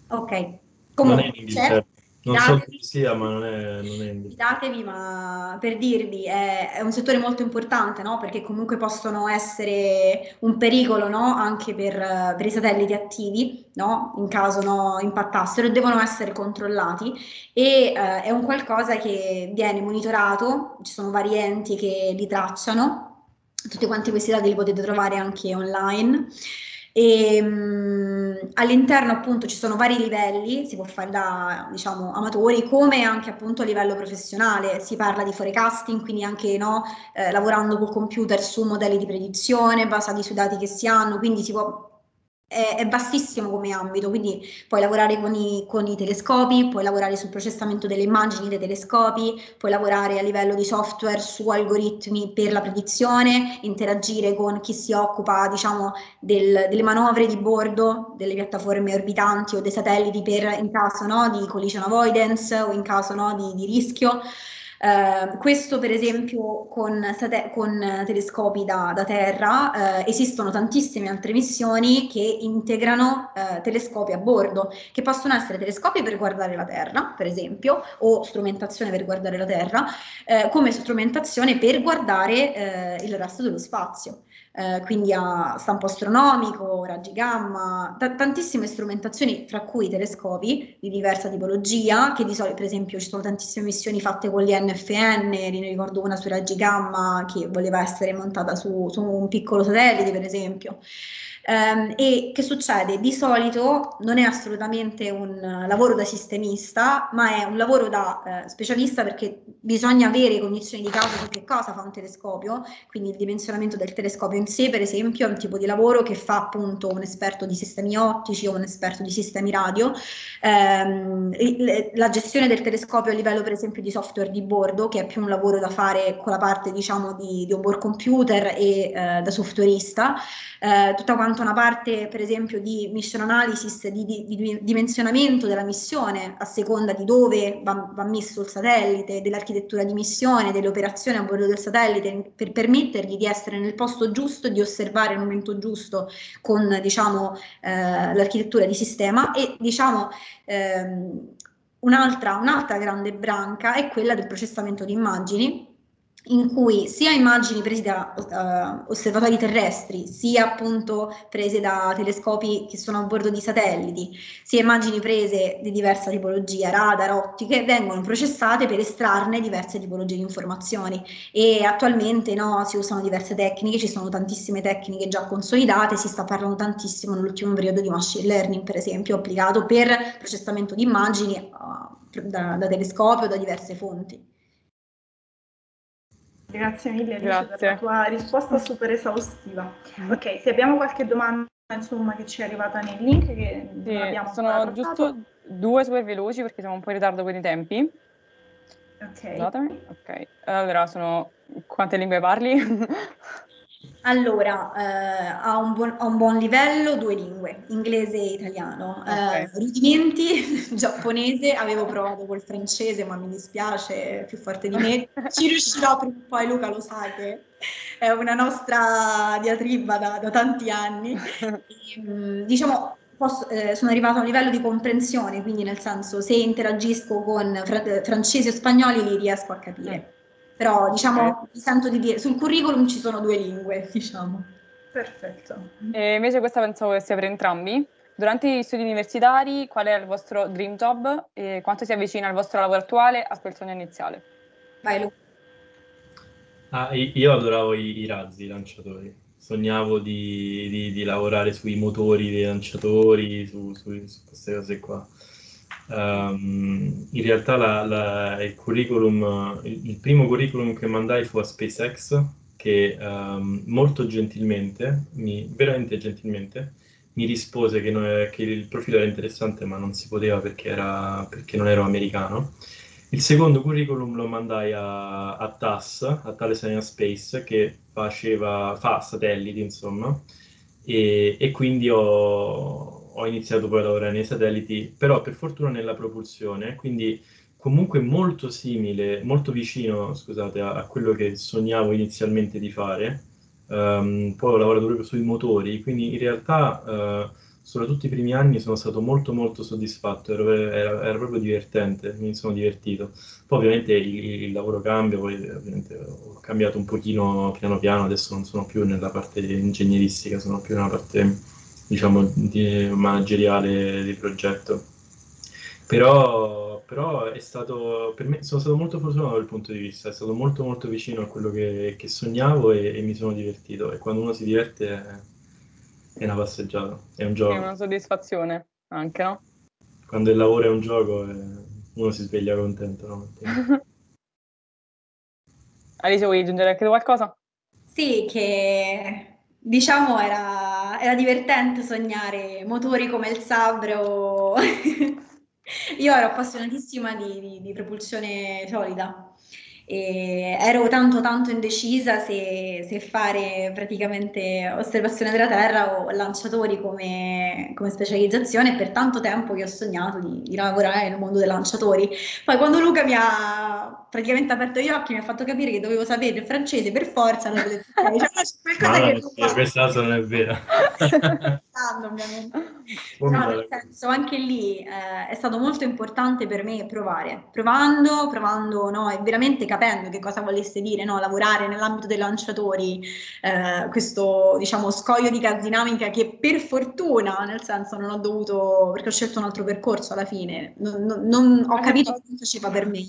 Ok. Comunque, non è in Inghilterra. Non so chi sia, ma non è, non è Fidatevi, ma per dirvi, è, è, un settore molto importante, no? Perché comunque possono essere un pericolo, no? Anche per, per, i satelliti attivi, no? In caso no, impattassero, devono essere controllati. E eh, è un qualcosa che viene monitorato, ci sono vari enti che li tracciano, tutti quanti questi dati li potete trovare anche online. E, mh, all'interno appunto ci sono vari livelli, si può fare da diciamo amatori come anche appunto a livello professionale, si parla di forecasting, quindi anche no, eh, lavorando col computer su modelli di predizione basati sui dati che si hanno, quindi si può è, è, vastissimo come ambito, quindi puoi lavorare con i, con i, telescopi, puoi lavorare sul processamento delle immagini dei telescopi, puoi lavorare a livello di software su algoritmi per la predizione, interagire con chi si occupa, diciamo, del, delle manovre di bordo delle piattaforme orbitanti o dei satelliti per in caso no, di collision avoidance o in caso no, di, di rischio. Uh, questo per esempio con, con telescopi da, da terra, uh, esistono tantissime altre missioni che integrano uh, telescopi a bordo, che possono essere telescopi per guardare la Terra, per esempio, o strumentazione per guardare la Terra, come strumentazione per guardare il resto dello spazio eh, quindi a stampo astronomico, raggi gamma, t- tantissime strumentazioni, tra cui telescopi di diversa tipologia, che di solito per esempio ci sono tantissime missioni fatte con gli NFN, ne ricordo una sui raggi gamma che voleva essere montata su, su un piccolo satellite per esempio. Um, e che succede? Di solito non è assolutamente un lavoro da sistemista, ma è un lavoro da eh, specialista perché bisogna avere cognizioni di causa su che cosa fa un telescopio, quindi il dimensionamento del telescopio in sé, per esempio, è un tipo di lavoro che fa appunto un esperto di sistemi ottici o un esperto di sistemi radio. Um, la gestione del telescopio a livello, per esempio, di software di bordo, che è più un lavoro da fare con la parte, diciamo, di, di un board computer e uh, da softwareista, uh, tutta quanta quanto una parte, per esempio, di mission analysis, di, di, di dimensionamento della missione, a seconda di dove va, va, messo il satellite, dell'architettura di missione, delle operazioni a bordo del satellite, per permettergli di essere nel posto giusto, di osservare il momento giusto con, diciamo, eh, l'architettura di sistema. E, diciamo, ehm, un'altra, un'altra grande branca è quella del processamento di immagini in cui sia immagini prese da uh, osservatori terrestri, sia appunto prese da telescopi che sono a bordo di satelliti, sia immagini prese di diversa tipologia, radar, ottiche, vengono processate per estrarne diverse tipologie di informazioni e attualmente no, si usano diverse tecniche, ci sono tantissime tecniche già consolidate, si sta parlando tantissimo nell'ultimo periodo di machine learning per esempio applicato per processamento di immagini uh, da, da telescopio o da diverse fonti. Grazie mille Alice per la tua risposta super esaustiva. Ok, se abbiamo qualche domanda insomma, che ci è arrivata nel link che sì, abbiamo sono giusto due super veloci perché siamo un po' in ritardo con i tempi. Ok. Scusatemi. Ok, allora sono quante lingue parli? Allora, eh, ha, un buon, ha, un buon, livello, due lingue, inglese e italiano. Okay. Eh, rudimenti, giapponese, avevo provato col francese, ma mi dispiace, è più forte di me. Ci riuscirò prima o poi, Luca lo sa che è una nostra diatriba da, da tanti anni. E, mm, diciamo, Posso, eh, sono arrivata a un livello di comprensione, quindi nel senso se interagisco con fra- francesi o spagnoli li riesco a capire però diciamo mi sento di dire sul curriculum ci sono due lingue, diciamo. Perfetto. E invece questa pensavo che sia per entrambi. Durante gli studi universitari, qual è il vostro dream job e quanto si avvicina al vostro lavoro attuale a quel sogno iniziale? Vai Lu. Ah, io adoravo i, i razzi, i lanciatori. Sognavo di, di, di, lavorare sui motori dei lanciatori, su, su, su queste cose qua. Um, in realtà la, la, il curriculum, il, il, primo curriculum che mandai fu a SpaceX che um, molto gentilmente, mi, veramente gentilmente, mi rispose che, non, che, il profilo era interessante ma non si poteva perché, era, perché non ero americano. Il secondo curriculum lo mandai a, a TAS, a Thales Space, che faceva, fa satelliti, insomma, e, e quindi ho, ho iniziato poi a lavorare nei satelliti, però per fortuna nella propulsione, quindi comunque molto simile, molto vicino, scusate, a, a quello che sognavo inizialmente di fare. Um, poi ho lavorato proprio sui motori, quindi in realtà uh, soprattutto i primi anni sono stato molto molto soddisfatto, era, era, era, proprio divertente, mi sono divertito. Poi ovviamente il, il, lavoro cambia, poi ho cambiato un pochino piano piano, adesso non sono più nella parte ingegneristica, sono più nella parte diciamo, di manageriale di progetto. Però, però è stato, per me, sono stato molto fortunato dal punto di vista, è stato molto molto vicino a quello che, che sognavo e, e, mi sono divertito. E quando uno si diverte è, è una passeggiata, è un gioco. È una soddisfazione anche, no? Quando il lavoro è un gioco eh, uno si sveglia contento, no? Alice, vuoi aggiungere anche tu qualcosa? Sì, che diciamo era, era divertente sognare motori come il Sabre o... Io ero appassionatissima di, di, di propulsione solida e ero tanto tanto indecisa se, se, fare praticamente osservazione della Terra o lanciatori come, come specializzazione per tanto tempo che ho sognato di, di, lavorare nel mondo dei lanciatori. Poi quando Luca mi ha praticamente aperto gli occhi mi ha fatto capire che dovevo sapere il francese per forza, allora cioè, qualcosa no, che... Sì, questa cosa non è vera. ovviamente. No, nel senso, anche lì eh, è stato molto importante per me provare, provando, provando no, e veramente capendo che cosa volesse dire no, lavorare nell'ambito dei lanciatori, eh, questo diciamo scoglio di gas dinamica che per fortuna, nel senso non ho dovuto, perché ho scelto un altro percorso alla fine, non, non, non ho capito cosa faceva per me.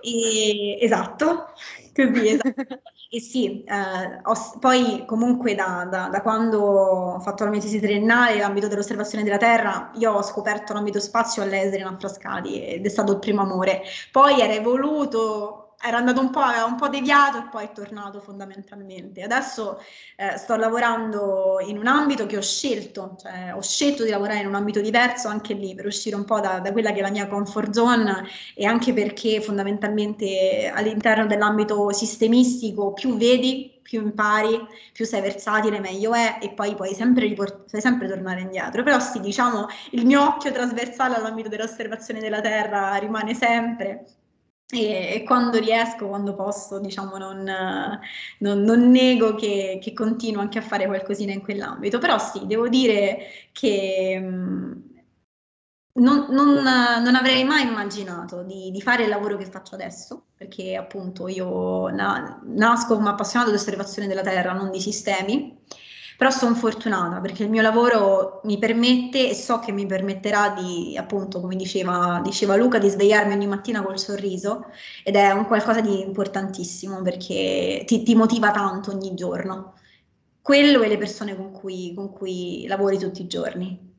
E, esatto, così, esatto. E sì, eh, ho, poi comunque da, da, da, quando ho fatto la mia tesi triennale, l'ambito dell'osservazione della Terra, io ho scoperto l'ambito spazio all'Esere in Affrascati ed è stato il primo amore. Poi era evoluto era andato un po', un po' deviato e poi è tornato fondamentalmente. Adesso eh, sto lavorando in un ambito che ho scelto, cioè ho scelto di lavorare in un ambito diverso anche lì per uscire un po' da, da quella che è la mia comfort zone e anche perché fondamentalmente all'interno dell'ambito sistemistico più vedi, più impari, più sei versatile, meglio è e poi puoi sempre, riport- puoi sempre tornare indietro. Però sì, diciamo, il mio occhio trasversale all'ambito dell'osservazione della Terra rimane sempre e, e, quando riesco, quando posso, diciamo, non, non, non nego che, che, continuo anche a fare qualcosina in quell'ambito. Però sì, devo dire che mh, non, non, non, avrei mai immaginato di, di, fare il lavoro che faccio adesso, perché appunto io na, nasco come appassionato di osservazione della Terra, non di sistemi. Però sono fortunata perché il mio lavoro mi permette e so che mi permetterà di, appunto, come diceva, diceva Luca, di svegliarmi ogni mattina col sorriso ed è un qualcosa di importantissimo perché ti, ti motiva tanto ogni giorno. Quello e le persone con cui, con cui lavori tutti i giorni.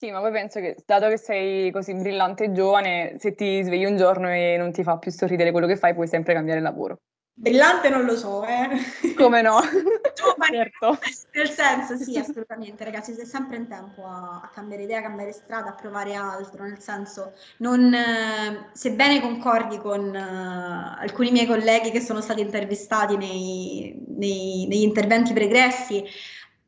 Sì, ma poi penso che, dato che sei così brillante e giovane, se ti svegli un giorno e non ti fa più sorridere quello che fai, puoi sempre cambiare lavoro. Brillante non lo so, eh. Come no? certo. Nel senso, sì, assolutamente, ragazzi, siete sempre in tempo a, a, cambiare idea, a cambiare strada, a provare altro, nel senso, non, eh, sebbene concordi con eh, alcuni miei colleghi che sono stati intervistati nei, nei, negli interventi pregressi,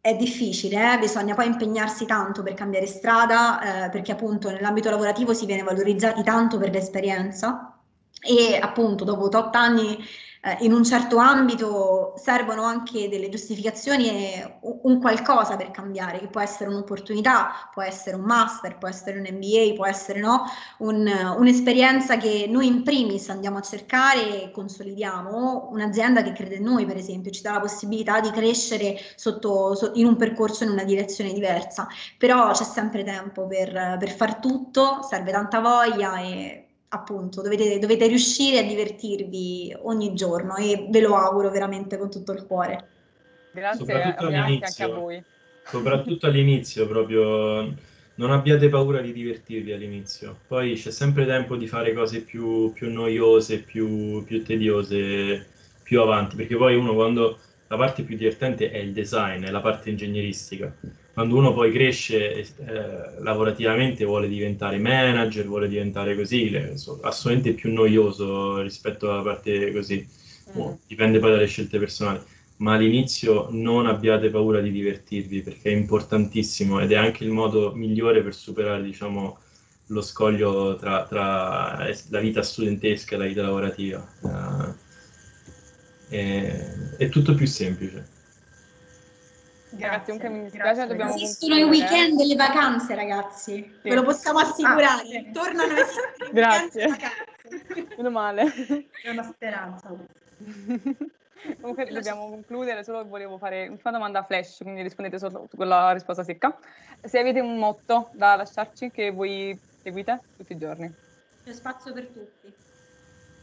è difficile, eh? bisogna poi impegnarsi tanto per cambiare strada, eh, perché appunto nell'ambito lavorativo si viene valorizzati tanto per l'esperienza e appunto dopo 8 anni eh, in un certo ambito servono anche delle giustificazioni e un qualcosa per cambiare, che può essere un'opportunità, può essere un master, può essere un MBA, può essere no, un, un'esperienza che noi in primis andiamo a cercare e consolidiamo, un'azienda che crede in noi per esempio, ci dà la possibilità di crescere sotto, so, in un percorso in una direzione diversa, però c'è sempre tempo per, per far tutto, serve tanta voglia e appunto dovete, dovete, riuscire a divertirvi ogni giorno e ve lo auguro veramente con tutto il cuore. Grazie, soprattutto all'inizio, anche a voi. Soprattutto all'inizio proprio non abbiate paura di divertirvi all'inizio, poi c'è sempre tempo di fare cose più, più noiose, più, più tediose più avanti, perché poi uno quando la parte più divertente è il design, è la parte ingegneristica quando uno poi cresce eh, lavorativamente vuole diventare manager, vuole diventare così, le, assolutamente più noioso rispetto alla parte così, mm. dipende poi dalle scelte personali, ma all'inizio non abbiate paura di divertirvi perché è importantissimo ed è anche il modo migliore per superare diciamo, lo scoglio tra, tra, la vita studentesca e la vita lavorativa. Uh, è, è tutto più semplice. Ragazzi, comunque mi dispiace, dobbiamo Esistono i weekend e le vacanze, ragazzi. Sì. Ve lo possiamo assicurare. Ah, sì. Tornano i Grazie. Meno male. È una speranza. Comunque dobbiamo concludere, solo volevo fare una domanda flash, quindi rispondete solo con la risposta secca. Se avete un motto da lasciarci che voi seguite tutti i giorni. C'è spazio per tutti.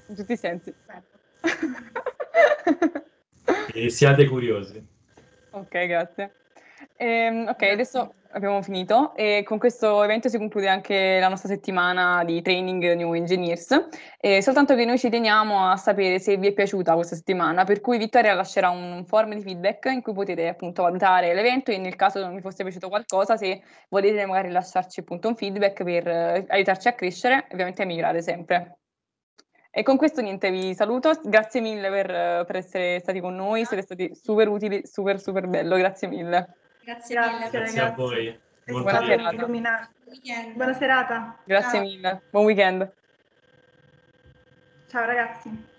In tutti i sensi. e siate curiosi. Ok, grazie. Ehm, ok, adesso abbiamo finito e con questo evento si conclude anche la nostra settimana di training New Engineers. E soltanto che noi ci teniamo a sapere se vi è piaciuta questa settimana, per cui Vittoria lascerà un form di feedback in cui potete appunto valutare l'evento e nel caso non vi fosse piaciuto qualcosa, se volete magari lasciarci appunto un feedback per eh, aiutarci a crescere e ovviamente a migliorare sempre. E con questo niente, vi saluto, grazie mille per, per essere stati con noi, siete stati super utili, super super bello, grazie mille. Grazie, Grazie, mille. Grazie a voi. Buona serata. Buona serata. Grazie Ciao. mille, buon weekend. Ciao ragazzi.